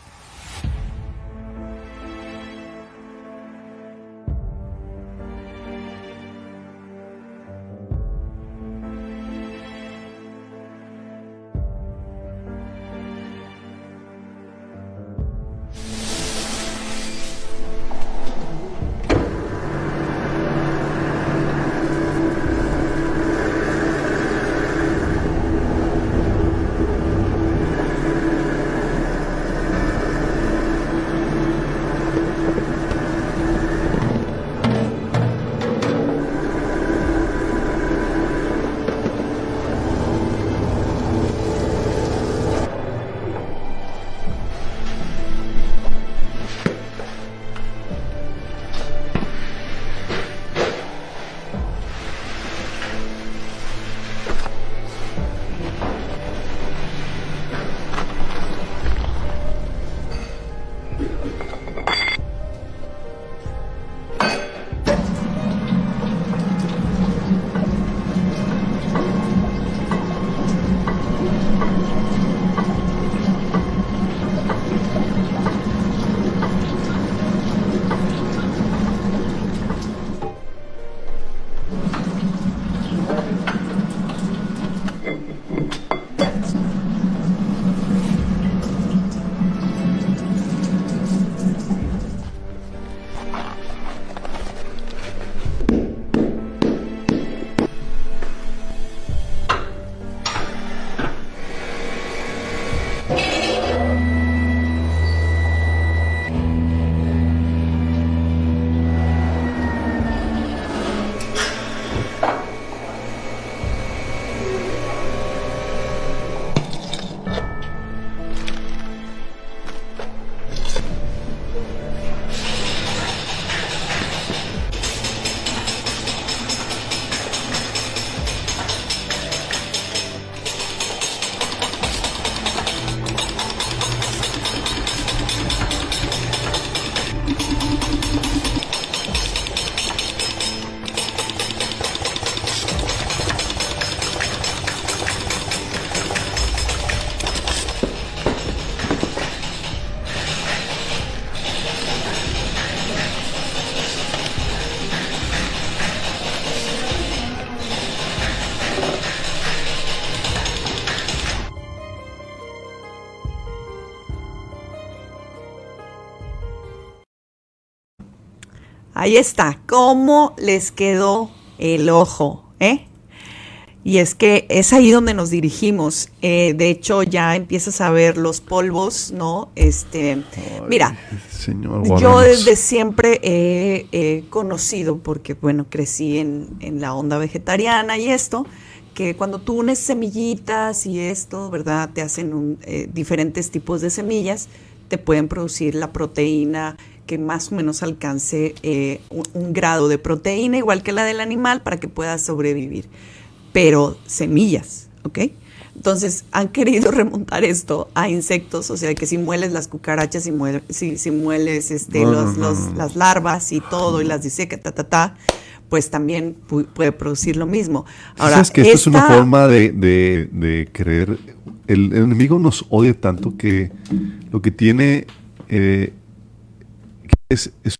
[SPEAKER 34] Ahí está, ¿cómo les quedó el ojo? Eh? Y es que es ahí donde nos dirigimos. Eh, de hecho, ya empiezas a ver los polvos, ¿no? Este, mira, yo desde siempre he, conocido, porque bueno, crecí en, en, la onda vegetariana y esto, que cuando tú unes semillitas y esto, ¿verdad? Te hacen un, eh, diferentes tipos de semillas, te pueden producir la proteína que más o menos alcance eh, un, un grado de proteína igual que la del animal para que puedas sobrevivir. Pero semillas, ¿ok? Entonces han querido remontar esto a insectos, o sea que si mueles las cucarachas, si, mueles, si, si mueles este,
[SPEAKER 35] No,
[SPEAKER 34] los,
[SPEAKER 35] no, no,
[SPEAKER 34] los-
[SPEAKER 35] no.
[SPEAKER 34] las larvas y todo y las diseca, ta, ta, ta, pues también pu- puede producir lo mismo. Ahora,
[SPEAKER 35] ¿Sabes que esto es una
[SPEAKER 34] esta-
[SPEAKER 35] forma de, de, de creer? El, el enemigo nos odia tanto que lo que tiene eh, es, es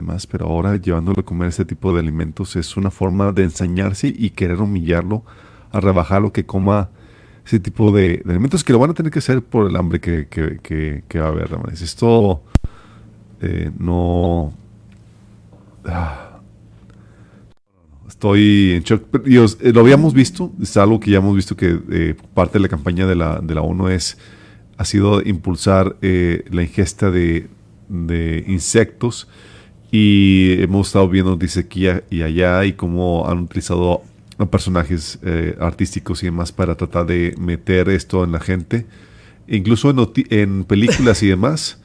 [SPEAKER 35] más, pero ahora llevándolo a comer este tipo de alimentos es una forma de ensañarse y querer humillarlo, a rebajarlo, que coma ese tipo de, alimentos que lo van a tener que hacer por el hambre que, que, va a haber. Esto eh, no... ah, Estoy en shock. Dios, eh, lo habíamos visto, es algo que ya hemos visto que eh, parte de la campaña de la, de la ONU es, ha sido impulsar eh, la ingesta de, de insectos y hemos estado viendo dice aquí y allá y cómo han utilizado a personajes eh, artísticos y demás para tratar de meter esto en la gente, incluso en, películas y demás.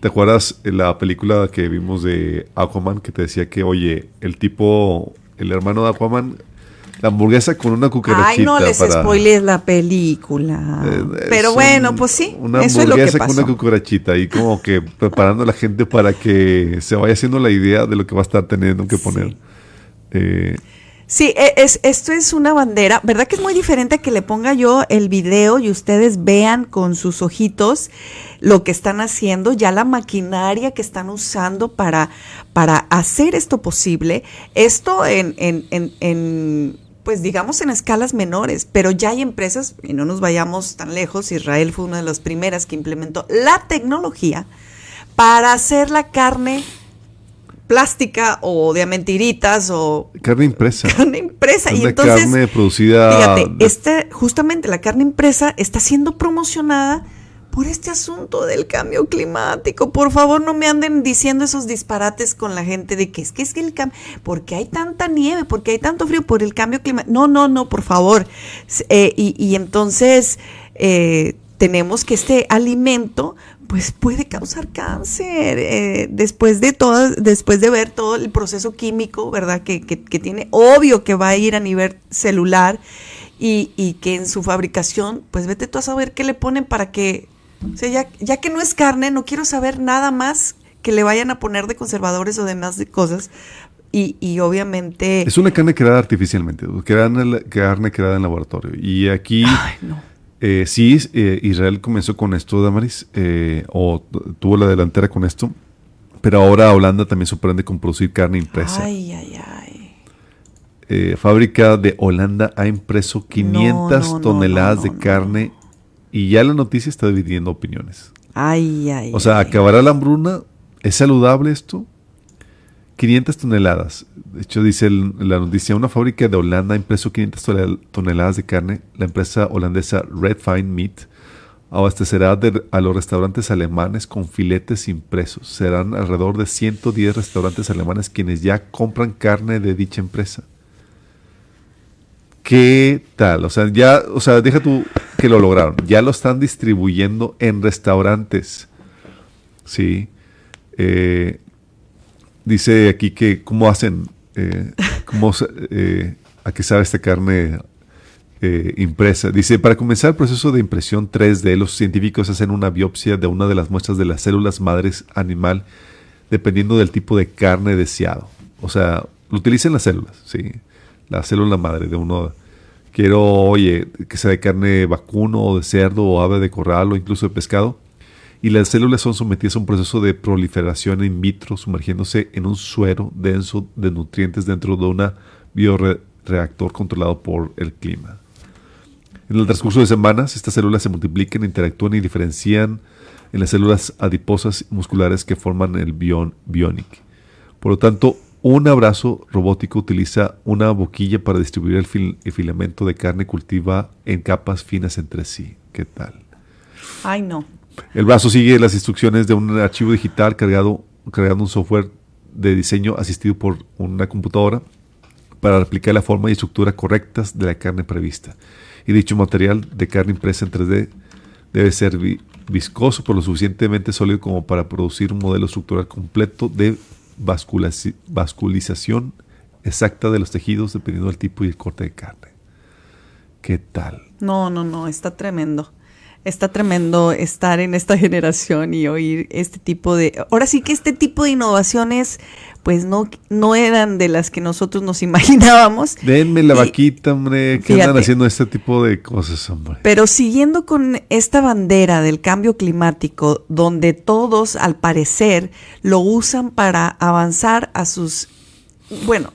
[SPEAKER 35] ¿Te acuerdas la película que vimos de Aquaman que te decía que, oye, el tipo, el hermano de Aquaman, la hamburguesa con una cucarachita
[SPEAKER 34] Ay, no les
[SPEAKER 35] para...
[SPEAKER 34] spoilees la película.
[SPEAKER 35] Eh,
[SPEAKER 34] Pero bueno,
[SPEAKER 35] un-
[SPEAKER 34] pues sí,
[SPEAKER 35] Una
[SPEAKER 34] eso es lo que
[SPEAKER 35] hamburguesa con
[SPEAKER 34] pasó.
[SPEAKER 35] una cucarachita y como que preparando a la gente para que se vaya haciendo la idea de lo que va a estar teniendo que poner. Eh,
[SPEAKER 34] Sí, e- es, esto es una bandera, ¿verdad que es muy diferente a que le ponga yo el video y ustedes vean con sus ojitos lo que están haciendo, ya la maquinaria que están usando para, para hacer esto posible? Esto en, en, en, en, pues digamos en escalas menores, pero ya hay empresas, y no nos vayamos tan lejos, Israel fue una de las primeras que implementó la tecnología para hacer la carne plástica o de mentiritas o
[SPEAKER 35] carne impresa.
[SPEAKER 34] carne impresa. y entonces,
[SPEAKER 35] carne producida...
[SPEAKER 34] fíjate, este, justamente la carne impresa está siendo promocionada por este asunto del cambio climático. Por favor, no me anden diciendo esos disparates con la gente de que es que es que el cambio, porque hay tanta nieve, porque hay tanto frío por el cambio climático. No, no, no, por favor. Eh, y, entonces eh, tenemos que este alimento pues puede causar cáncer eh, después de todo, después de ver todo el proceso químico, ¿verdad? Que, que- que tiene, obvio que va a ir a nivel celular y, y que en su fabricación, pues vete tú a saber qué le ponen para que, o sea, ya, ya que no es carne, no quiero saber nada más que le vayan a poner de conservadores o demás de cosas. Y, y obviamente...
[SPEAKER 35] Es una carne creada artificialmente, carne, carne creada en laboratorio. Y aquí, eh, sí, eh, Israel comenzó con esto, Damaris, eh, o tuvo la delantera con esto, pero ahora Holanda también sorprende con producir carne impresa.
[SPEAKER 34] Ay, ay, ay.
[SPEAKER 35] Fábrica de Holanda ha impreso 500
[SPEAKER 34] no, no,
[SPEAKER 35] toneladas
[SPEAKER 34] no,
[SPEAKER 35] de
[SPEAKER 34] no,
[SPEAKER 35] carne y ya la noticia está dividiendo opiniones.
[SPEAKER 34] Ay, ay.
[SPEAKER 35] O sea, ¿acabará la hambruna? ¿Es saludable esto? 500 toneladas. De hecho, dice el- la noticia, una fábrica de Holanda ha impreso 500 tonel- toneladas de carne. La empresa holandesa Red Fine Meat abastecerá de- a los restaurantes alemanes con filetes impresos. Serán alrededor de 110 restaurantes alemanes quienes ya compran carne de dicha empresa. ¿Qué tal? O sea, ya, o sea, deja tú que lo lograron. Ya lo están distribuyendo en restaurantes. Sí. Eh, dice aquí que cómo hacen, eh, cómo, eh, a qué sabe esta carne impresa. Dice, para comenzar el proceso de impresión 3D, los científicos hacen una biopsia de una de las muestras de las células madres animal, dependiendo del tipo de carne deseado. O sea, lo utilizan las células, sí. La célula madre de uno. Quiero, oye, que sea de carne vacuno o de cerdo o ave de corral o incluso de pescado. Y las células son sometidas a un proceso de proliferación in vitro, sumergiéndose en un suero denso de nutrientes dentro de un bioreactor controlado por el clima. En el transcurso de semanas, estas células se multiplican, interactúan y diferencian en las células adiposas musculares que forman el bion- bionic. Por lo tanto, un abrazo robótico utiliza una boquilla para distribuir el, fil- el filamento de carne cultiva en capas finas entre sí. ¿Qué tal?
[SPEAKER 34] Ay, no.
[SPEAKER 35] El brazo sigue las instrucciones de un archivo digital cargado, cargando un software de diseño asistido por una computadora para replicar la forma y estructura correctas de la carne prevista. Y dicho material de carne impresa en 3D debe ser vi- viscoso pero lo suficientemente sólido como para producir un modelo estructural completo de vasculización exacta de los tejidos dependiendo del tipo y el corte de carne. ¿Qué tal?
[SPEAKER 34] No, no, no, está tremendo. Está tremendo estar en esta generación y oír este tipo de... Ahora sí que este tipo de innovaciones pues no, no eran de las que nosotros nos imaginábamos.
[SPEAKER 35] Denme la vaquita, hombre, que andan haciendo este tipo de cosas, hombre.
[SPEAKER 34] Pero siguiendo con esta bandera del cambio climático, donde todos al parecer lo usan para avanzar a sus... Bueno,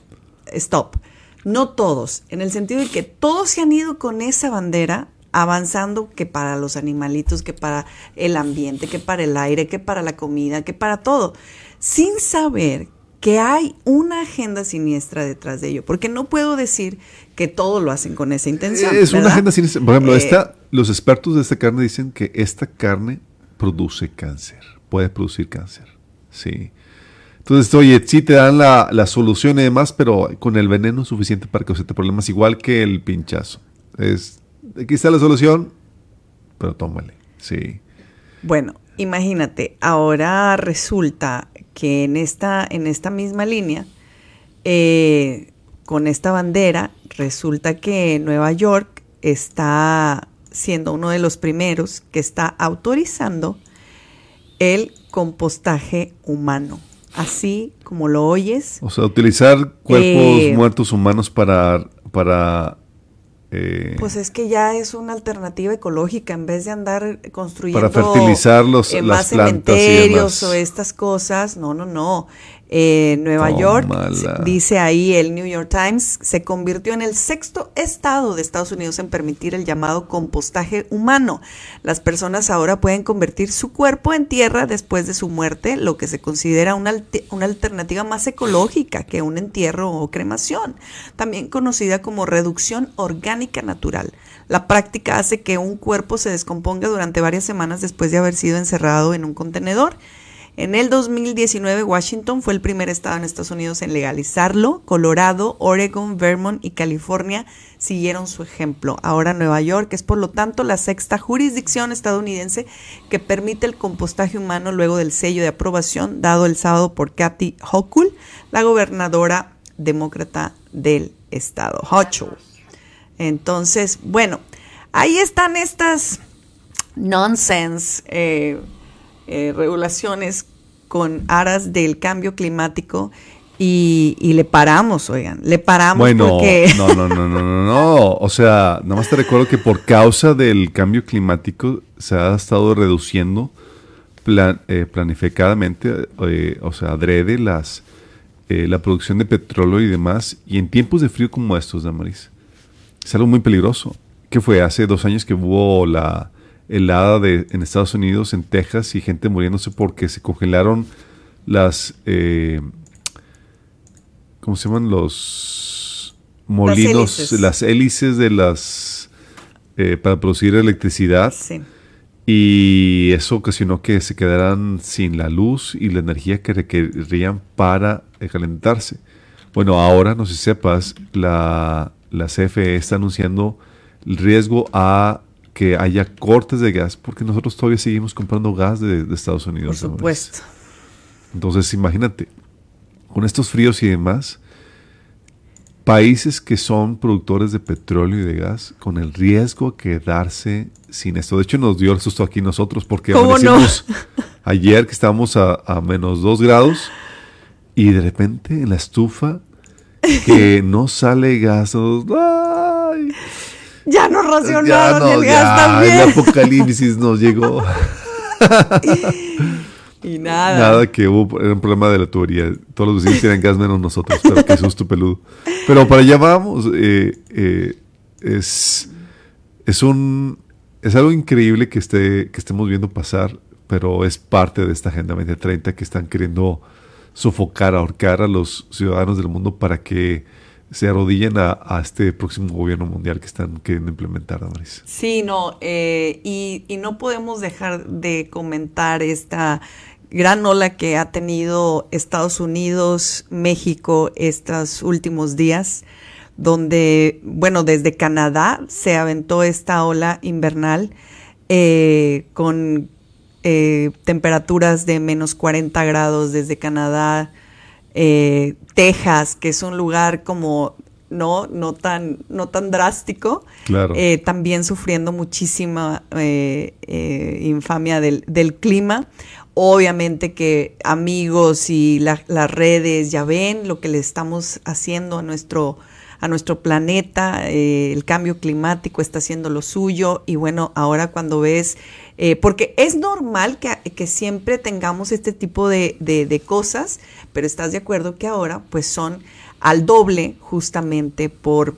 [SPEAKER 34] stop. No todos, en el sentido de que todos se han ido con esa bandera avanzando que para los animalitos, que para el ambiente, que para el aire, que para la comida, que para todo, sin saber que hay una agenda siniestra detrás de ello, porque no puedo decir que todo lo hacen con esa intención.
[SPEAKER 35] Es una agenda sin... Por ejemplo,
[SPEAKER 34] Eh,
[SPEAKER 35] esta, los expertos de esta carne dicen que esta carne produce cáncer, puede producir cáncer. Sí. Entonces, oye, sí te dan la, la solución y demás, pero con el veneno suficiente para causarte problemas, igual que el pinchazo. Es, aquí está la solución, pero tómale. Sí.
[SPEAKER 34] Bueno, imagínate, ahora resulta que en esta, en esta misma línea, eh, con esta bandera, resulta que Nueva York está siendo uno de los primeros que está autorizando el compostaje humano. Así como lo oyes,
[SPEAKER 35] O sea, utilizar cuerpos
[SPEAKER 34] Eh,
[SPEAKER 35] muertos humanos para... para eh,
[SPEAKER 34] Pues es que ya es una alternativa ecológica en vez de andar construyendo
[SPEAKER 35] Para fertilizar los-
[SPEAKER 34] eh,
[SPEAKER 35] las
[SPEAKER 34] más
[SPEAKER 35] plantas y
[SPEAKER 34] cementerios
[SPEAKER 35] demás.
[SPEAKER 34] o estas cosas. No, no, no. Eh, Nueva York, dice ahí el New York Times, se convirtió en el sexto estado de Estados Unidos en permitir el llamado compostaje humano. Las personas ahora pueden convertir su cuerpo en tierra después de su muerte, lo que se considera una, una alternativa más ecológica que un entierro o cremación, también conocida como reducción orgánica natural. La práctica hace que un cuerpo se descomponga durante varias semanas después de haber sido encerrado en un contenedor. En el 2019, Washington fue el primer estado en Estados Unidos en legalizarlo. Colorado, Oregon, Vermont y California siguieron su ejemplo. Ahora Nueva York es por lo tanto la sexta jurisdicción estadounidense que permite el compostaje humano luego del sello de aprobación dado el sábado por Kathy Hochul, la gobernadora demócrata del estado. Hochul. Entonces, bueno, ahí están estas nonsense eh, eh, regulaciones con aras del cambio climático y, y le paramos, oigan, le paramos
[SPEAKER 35] Bueno,
[SPEAKER 34] porque...
[SPEAKER 35] no, no, no, no, no, no. O sea, nada más te recuerdo que por causa del cambio climático se ha estado reduciendo plan- eh, planificadamente, eh, o sea, adrede las, eh, la producción de petróleo y demás. Y en tiempos de frío como estos, Damaris, es algo muy peligroso. ¿Qué fue? Hace dos años que hubo la helada de, en Estados Unidos, en Texas, y gente muriéndose porque se congelaron las... eh, ¿Cómo se llaman? Los molinos,
[SPEAKER 34] hélices.
[SPEAKER 35] las hélices de las... eh, para producir electricidad.
[SPEAKER 34] Sí.
[SPEAKER 35] Y eso ocasionó que se quedaran sin la luz y la energía que requerían para eh, calentarse. Bueno, ahora, no sé si sepas, la, la CFE está anunciando el riesgo a que haya cortes de gas, porque nosotros todavía seguimos comprando gas de, de Estados Unidos.
[SPEAKER 34] Por supuesto.
[SPEAKER 35] Entonces, imagínate, con estos fríos y demás, países que son productores de petróleo y de gas, con el riesgo a quedarse sin esto. De hecho, nos dio el susto aquí nosotros, porque
[SPEAKER 34] ¿Cómo no?
[SPEAKER 35] ayer que estábamos a, a menos dos grados, y de repente en la estufa, que no sale gas. ¡ay!
[SPEAKER 34] Ya nos
[SPEAKER 35] Ya
[SPEAKER 34] racionaron
[SPEAKER 35] no,
[SPEAKER 34] el gas también.
[SPEAKER 35] el apocalipsis nos llegó.
[SPEAKER 34] y nada.
[SPEAKER 35] Nada que hubo, era un problema de la tubería. Todos los vecinos tienen gas menos nosotros, pero qué susto peludo. Pero para allá vamos. eh, eh, es, es un es algo increíble que esté que estemos viendo pasar, pero es parte de esta Agenda 2030 que están queriendo sofocar, ahorcar a los ciudadanos del mundo para que se arrodillen a, este próximo gobierno mundial que están queriendo implementar, Damaris.
[SPEAKER 34] Sí, no, eh, y, y no podemos dejar de comentar esta gran ola que ha tenido Estados Unidos, México estos últimos días, donde, bueno, desde Canadá se aventó esta ola invernal eh, con eh, temperaturas de menos 40 grados desde Canadá, eh, Texas, que es un lugar como no, no tan, no tan drástico,
[SPEAKER 35] Claro.
[SPEAKER 34] eh, también sufriendo muchísima eh, eh, infamia del, del clima. Obviamente que amigos y la- las redes ya ven lo que le estamos haciendo a nuestro, a nuestro planeta, el cambio climático está haciendo lo suyo y bueno, ahora cuando ves, eh, porque es normal que, siempre tengamos este tipo de cosas, pero estás de acuerdo que ahora pues son al doble justamente por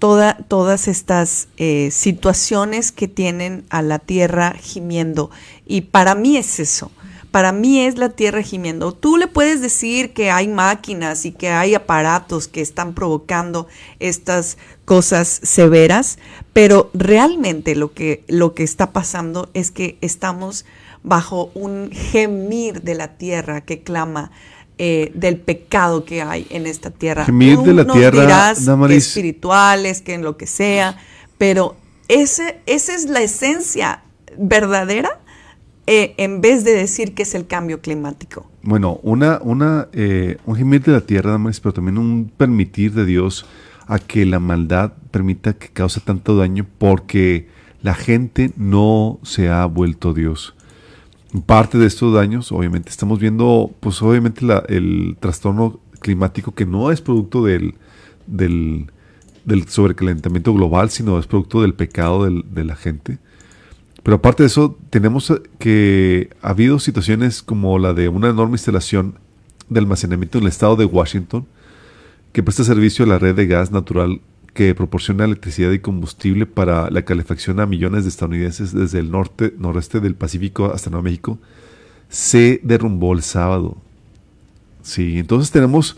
[SPEAKER 34] toda, todas estas eh, situaciones que tienen a la tierra gimiendo. Y para mí es eso. Para mí es la tierra gimiendo. Tú le puedes decir que hay máquinas y que hay aparatos que están provocando estas cosas severas, pero realmente lo que, lo que está pasando es que estamos bajo un gemir de la tierra que clama eh, del pecado que hay en esta tierra.
[SPEAKER 35] Gemir
[SPEAKER 34] Tú
[SPEAKER 35] de la
[SPEAKER 34] nos
[SPEAKER 35] tierra,
[SPEAKER 34] dirás que espirituales, que en lo que sea, pero ese, esa es la esencia verdadera eh, en vez de decir que es el cambio climático.
[SPEAKER 35] Bueno, una, una, eh, un gemir de la tierra, Damaris, pero también un permitir de Dios a que la maldad permita que cause tanto daño porque la gente no se ha vuelto Dios. Parte de estos daños, obviamente, estamos viendo, pues obviamente el trastorno climático que no es producto del, del, del sobrecalentamiento global, sino es producto del pecado del- de la gente. Pero aparte de eso, tenemos que ha habido situaciones como la de una enorme instalación de almacenamiento en el estado de Washington que presta servicio a la red de gas natural que proporciona electricidad y combustible para la calefacción a millones de estadounidenses desde el norte, noreste del Pacífico hasta Nuevo México, se derrumbó el sábado. Sí, entonces tenemos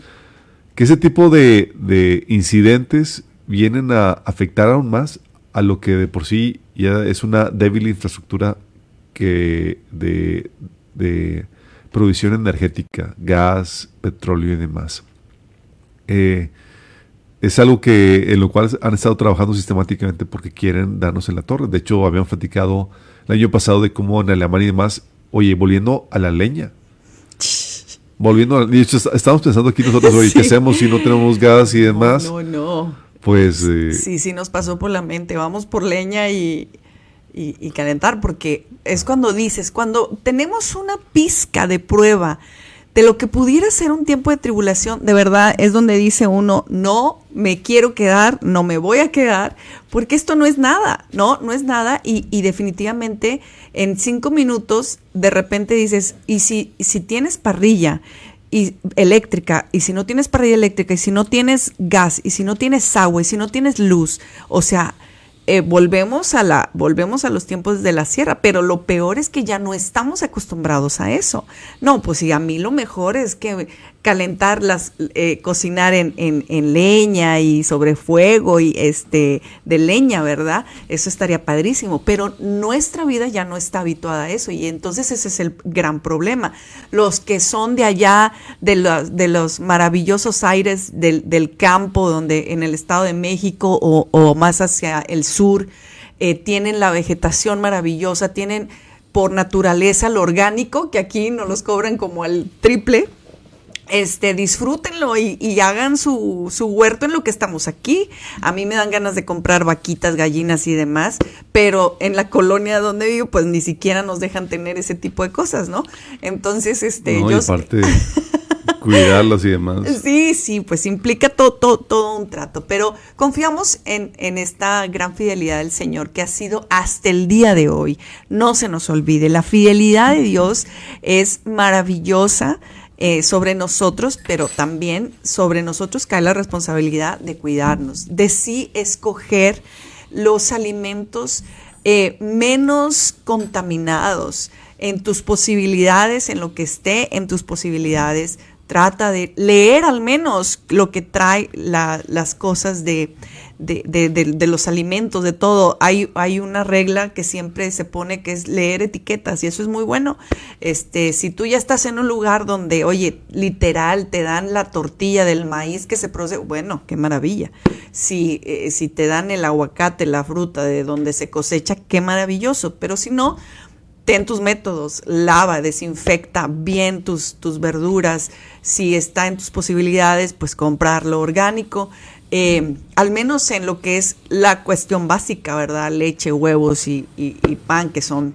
[SPEAKER 35] que ese tipo de, de incidentes vienen a afectar aún más a lo que de por sí ya es una débil infraestructura de, de provisión energética, gas, petróleo y demás. Eh, es algo que en lo cual han estado trabajando sistemáticamente porque quieren darnos en la torre. De hecho, habían platicado el año pasado de cómo en Alemania y demás, oye, volviendo a la leña. Volviendo a, hecho, est- estamos pensando aquí nosotros, oye, ¿qué hacemos si no tenemos gas y demás?
[SPEAKER 34] No, no.
[SPEAKER 35] Pues eh,
[SPEAKER 34] Sí, sí nos pasó por la mente. Vamos por leña y, y- y calentar, porque es cuando dices, cuando tenemos una pizca de prueba de lo que pudiera ser un tiempo de tribulación, de verdad es donde dice uno, no me quiero quedar, no me voy a quedar, porque esto no es nada, no, no es nada y, y definitivamente en cinco minutos de repente dices, y si, si tienes parrilla y eléctrica, y si no tienes parrilla eléctrica, y si no tienes gas, y si no tienes agua, y si no tienes luz, o sea, eh, volvemos a la, volvemos a los tiempos de la sierra, pero lo peor es que ya no estamos acostumbrados a eso. No, pues sí, a mí lo mejor es que calentar las, eh, cocinar en, en, en leña y sobre fuego y este de leña, ¿verdad? Eso estaría padrísimo, pero nuestra vida ya no está habituada a eso y entonces ese es el gran problema. Los que son de allá, de los, de los maravillosos aires del, del campo, donde en el Estado de México o, o más hacia el sur, eh, tienen la vegetación maravillosa, tienen por naturaleza lo orgánico, que aquí nos los cobran como al triple, este, disfrútenlo y, y hagan su, su huerto en lo que estamos aquí. A mí me dan ganas de comprar vaquitas, gallinas y demás, pero en la colonia donde vivo, pues ni siquiera nos dejan tener ese tipo de cosas, ¿no? Entonces, este,
[SPEAKER 35] no, y
[SPEAKER 34] yo
[SPEAKER 35] aparte cuidarlos y demás.
[SPEAKER 34] Sí, sí, pues implica todo, todo, todo un trato, pero confiamos en, en esta gran fidelidad del Señor que ha sido hasta el día de hoy. No se nos olvide, la fidelidad de Dios es maravillosa eh, sobre nosotros, pero también sobre nosotros cae la responsabilidad de cuidarnos, de sí escoger los alimentos eh, menos contaminados en tus posibilidades, en lo que esté en tus posibilidades, trata de leer al menos lo que trae la- las cosas de, de, de- de- de los alimentos, de todo. Hay, hay una regla que siempre se pone que es leer etiquetas y eso es muy bueno. Este, si tú ya estás en un lugar donde, oye, literal, te dan la tortilla del maíz que se produce, bueno, qué maravilla. Si, eh, si te dan el aguacate, la fruta de donde se cosecha, qué maravilloso. Pero si no, ten tus métodos, lava, desinfecta bien tus, tus verduras, si está en tus posibilidades, pues comprarlo orgánico, eh, al menos en lo que es la cuestión básica, ¿verdad? Leche, huevos y, y- y pan, que son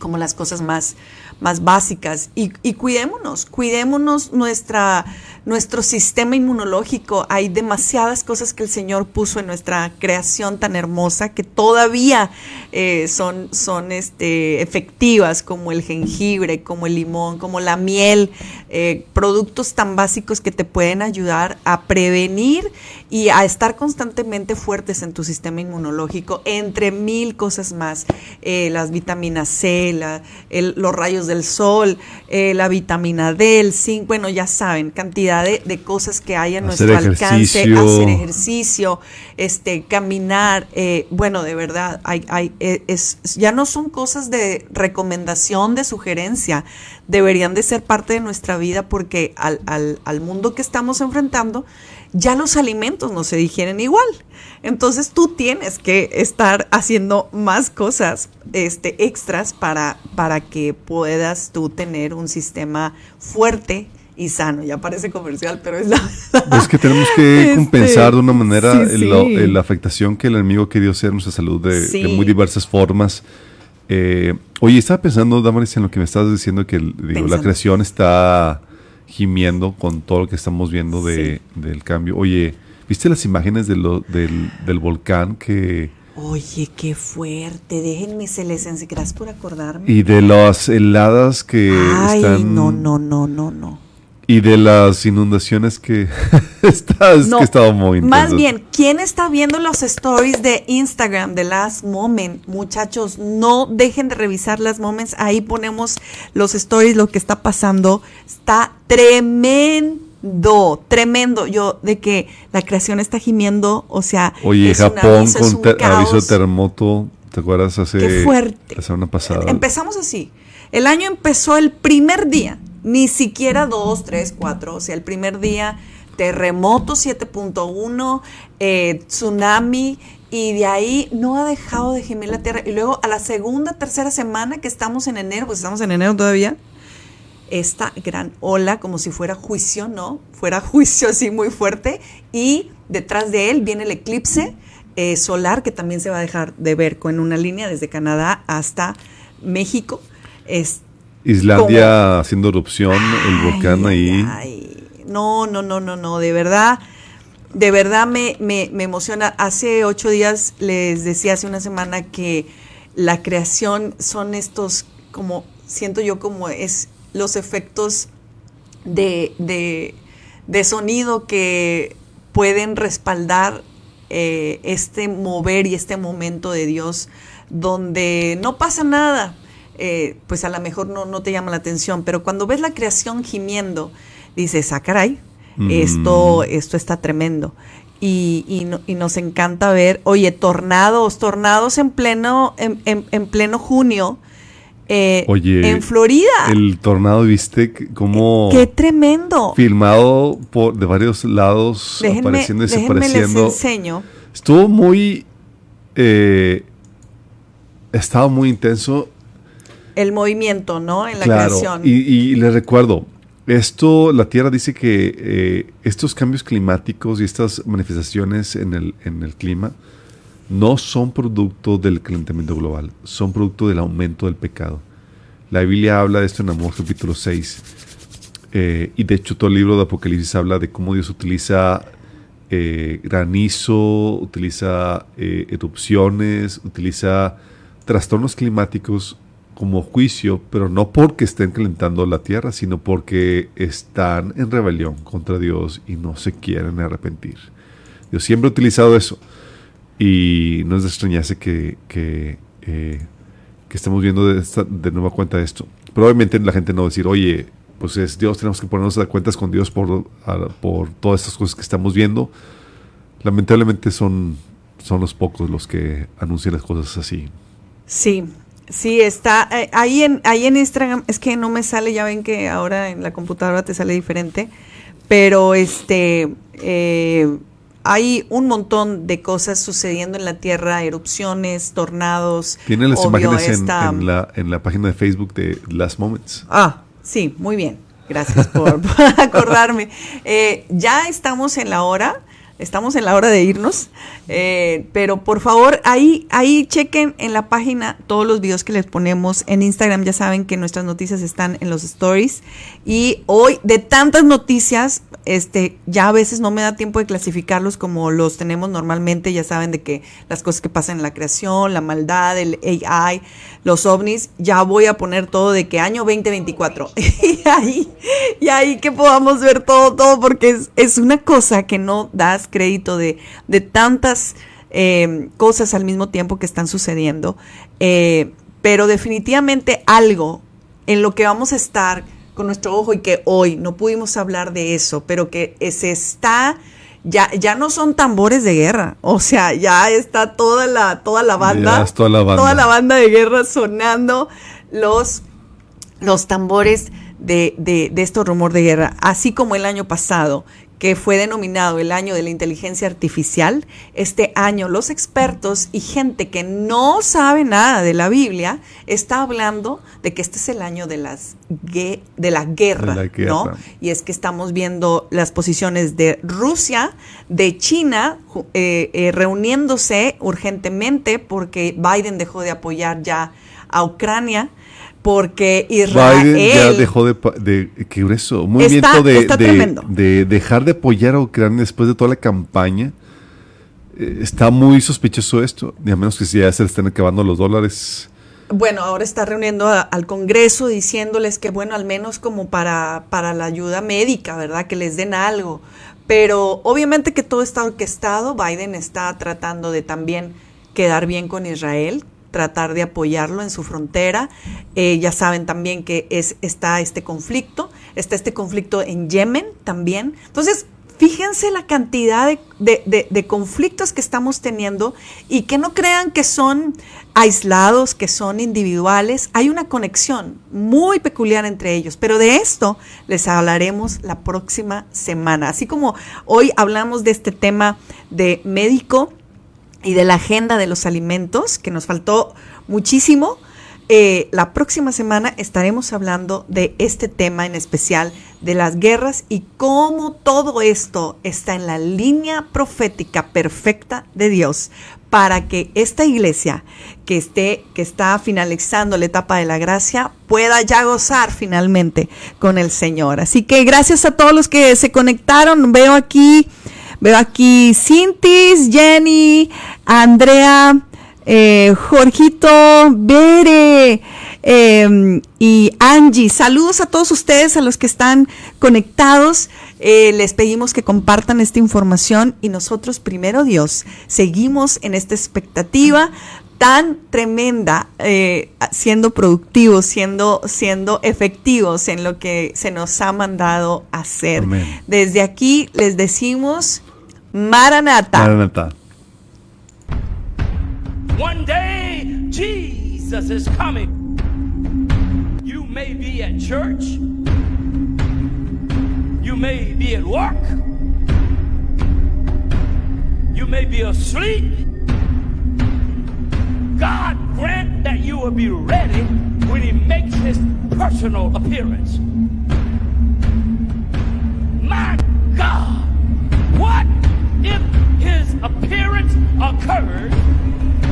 [SPEAKER 34] como las cosas más, más básicas. Y, y cuidémonos, cuidémonos nuestra, nuestro sistema inmunológico. Hay demasiadas cosas que el Señor puso en nuestra creación tan hermosa que todavía eh, son, son este, efectivas, como el jengibre, como el limón, como la miel, eh, productos tan básicos que te pueden ayudar a prevenir y a estar constantemente fuertes en tu sistema inmunológico, entre mil cosas más, eh, las vitaminas C, los rayos del sol, la vitamina D, el zinc, bueno, ya saben, cantidad de, de cosas que hay a nuestro alcance, hacer ejercicio, este, caminar, eh, bueno, de verdad, hay, hay, eh, es, ya no son cosas de recomendación, de sugerencia, deberían de ser parte de nuestra vida porque al, al, al mundo que estamos enfrentando, ya los alimentos no se digieren igual. Entonces tú tienes que estar haciendo más cosas este, extras para, para que puedas tú tener un sistema fuerte y sano. Ya parece comercial, pero es la verdad.
[SPEAKER 35] Es que tenemos que
[SPEAKER 34] Este,
[SPEAKER 35] compensar de una manera
[SPEAKER 34] sí,
[SPEAKER 35] la afectación que el enemigo querido hacer a nuestra salud de,
[SPEAKER 34] Sí.
[SPEAKER 35] de muy diversas formas. Eh, oye, estaba pensando, Damaris, en lo que me estabas diciendo, que digo, la creación está gimiendo con todo lo que estamos viendo de, del cambio. Oye, ¿viste las imágenes de lo- del, del volcán que
[SPEAKER 34] Oye, qué fuerte. Déjenme, se les ense- Gracias por acordarme.
[SPEAKER 35] y de las heladas que
[SPEAKER 34] Ay,
[SPEAKER 35] están
[SPEAKER 34] no, no, no, no, no.
[SPEAKER 35] Y de las inundaciones que está, es
[SPEAKER 34] No,
[SPEAKER 35] que estaba muy
[SPEAKER 34] Más bien, ¿quién está viendo los stories de Instagram de Last Moment? Muchachos, no dejen de revisar Last Moments. Ahí ponemos los stories, lo que está pasando. Está tremendo, tremendo. Yo, de que la creación está gimiendo, o sea,
[SPEAKER 35] Oye, Japón
[SPEAKER 34] aviso,
[SPEAKER 35] con ter- aviso de
[SPEAKER 34] caos.
[SPEAKER 35] terremoto, ¿te acuerdas? Hace
[SPEAKER 34] Qué fuerte.
[SPEAKER 35] la semana pasada.
[SPEAKER 34] Empezamos así. El año empezó el primer día, ni siquiera dos, tres, cuatro. O sea, el primer día, terremoto 7.1, eh, tsunami, y de ahí no ha dejado de gemir la tierra. Y luego a la segunda, tercera semana que estamos en enero, pues estamos en enero todavía, esta gran ola, como si fuera juicio, ¿no? Fuera juicio así muy fuerte. Y detrás de él viene el eclipse eh, solar, que también se va a dejar de ver con una línea desde Canadá hasta México. Es,
[SPEAKER 35] Islandia haciendo erupción, el volcán ahí.
[SPEAKER 34] no, no, no, no, no, de verdad, de verdad me, me, me emociona. Hace ocho días les decía, hace una semana, que la creación son estos, como, siento yo como es los efectos de, de, de sonido que pueden respaldar eh, este mover y este momento de Dios donde no pasa nada, eh, pues a lo mejor no, no te llama la atención, pero cuando ves la creación gimiendo, dices, ah, caray, esto, esto está tremendo. Y, y, no- y nos encanta ver, oye, tornados, tornados en pleno, en, en- en pleno junio, eh,
[SPEAKER 35] Oye,
[SPEAKER 34] en Florida.
[SPEAKER 35] El tornado, ¿viste? c- Cómo
[SPEAKER 34] ¡Qué tremendo!
[SPEAKER 35] filmado por de varios lados,
[SPEAKER 34] Déjenme,
[SPEAKER 35] apareciendo y
[SPEAKER 34] déjenme les
[SPEAKER 35] desapareciendo.
[SPEAKER 34] enseño.
[SPEAKER 35] Estuvo muy. eh, estaba muy intenso.
[SPEAKER 34] El movimiento, ¿no? En la
[SPEAKER 35] claro.
[SPEAKER 34] creación.
[SPEAKER 35] Y, y les recuerdo, esto, la Tierra dice que eh, estos cambios climáticos y estas manifestaciones en el, en el clima no son producto del calentamiento global, son producto del aumento del pecado. La Biblia habla de esto en Amós capítulo 6. eh, y de hecho todo el libro de Apocalipsis habla de cómo Dios utiliza eh, granizo, utiliza erupciones, utiliza trastornos climáticos como juicio, pero no porque estén calentando la tierra, sino porque están en rebelión contra Dios y no se quieren arrepentir. Dios siempre ha utilizado eso. Y no es de extrañarse que, que, eh, que estemos viendo de, esta- de nueva cuenta esto. Probablemente la gente no va a decir, oye, pues es Dios, tenemos que ponernos a cuentas con Dios por, por todas estas cosas que estamos viendo. Lamentablemente son, son los pocos los que anuncian las cosas así.
[SPEAKER 34] Sí, sí, está eh, ahí, en, ahí en Instagram, es que no me sale, ya ven que ahora en la computadora te sale diferente, pero este... Eh, hay un montón de cosas sucediendo en la Tierra, erupciones, tornados.
[SPEAKER 35] Tienen las imágenes en, la, en la página de Facebook de Last Moments.
[SPEAKER 34] Ah, sí, muy bien. Gracias por, acordarme. Eh, ya estamos en la hora. Estamos en la hora de irnos, eh, pero por favor ahí, ahí chequen en la página todos los videos que les ponemos en Instagram. Ya saben que nuestras noticias están en los stories y hoy de tantas noticias este, ya a veces no me da tiempo de clasificarlos como los tenemos normalmente, ya saben de que las cosas que pasan en la creación, la maldad, el AI, los ovnis, ya voy a poner todo de que año 2024. y ahí, y ahí que podamos ver todo, todo, porque es, una cosa que no das crédito de, de tantas eh, cosas al mismo tiempo que están sucediendo. Eh, pero definitivamente algo en lo que vamos a estar con nuestro ojo y que hoy no pudimos hablar de eso, pero que se está ya, ya no son tambores de guerra, o sea, ya está toda la, toda la banda,
[SPEAKER 35] toda, la banda.
[SPEAKER 34] toda la banda de guerra sonando los, los tambores de, de, de estos rumor de guerra, así como el año pasado, que fue denominado el año de la inteligencia artificial, este año los expertos y gente que no sabe nada de la Biblia está hablando de que este es el año de las de la guerra, ¿no? Y es que estamos viendo las posiciones de Rusia, de China eh, eh, reuniéndose urgentemente porque Biden dejó de apoyar ya a Ucrania porque Israel
[SPEAKER 35] Biden ya dejó de, de que grueso movimiento de, de, dejar de apoyar a Ucrania después de toda la campaña. Eh, está muy sospechoso esto y a menos que ya se le estén acabando los dólares.
[SPEAKER 34] Bueno ahora está reuniendo al Congreso diciéndoles que bueno al menos como para para la ayuda médica verdad que les den algo. Pero obviamente que todo está orquestado. Biden está tratando de también quedar bien con Israel tratar de apoyarlo en su frontera. Eh, ya saben también que es, está este conflicto, está este conflicto en Yemen también. Entonces, fíjense la cantidad de, de, conflictos que estamos teniendo y que no crean que son aislados, que son individuales. Hay una conexión muy peculiar entre ellos, pero de esto les hablaremos la próxima semana. Así como hoy hablamos de este tema de médico, y de la agenda de los alimentos, que nos faltó muchísimo. Eh, la próxima semana estaremos hablando de este tema en especial, de las guerras y cómo todo esto está en la línea profética perfecta de Dios para que esta iglesia que esté que está finalizando la etapa de la gracia pueda ya gozar finalmente con el Señor. Así que gracias a todos los que se conectaron. Veo aquí Veo aquí Cintis, Jenny, Andrea, eh, Jorgito, Bere em, y Angie. Saludos a todos ustedes, a los que están conectados. Eh, les pedimos que compartan esta información y nosotros, primero Dios, seguimos en esta expectativa tan tremenda, eh, siendo productivos, siendo, siendo efectivos en lo que se nos ha mandado hacer. Desde aquí les decimos Maranatha.
[SPEAKER 35] Maranatha.
[SPEAKER 39] One day Jesus is coming. You may be at church. You may be at work. You may be asleep. God grant that you will be ready when he makes his personal appearance. My God, what if his appearance occurred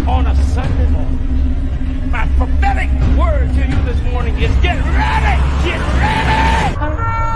[SPEAKER 39] on a Sunday morning. My prophetic word to you this morning is get ready, get ready.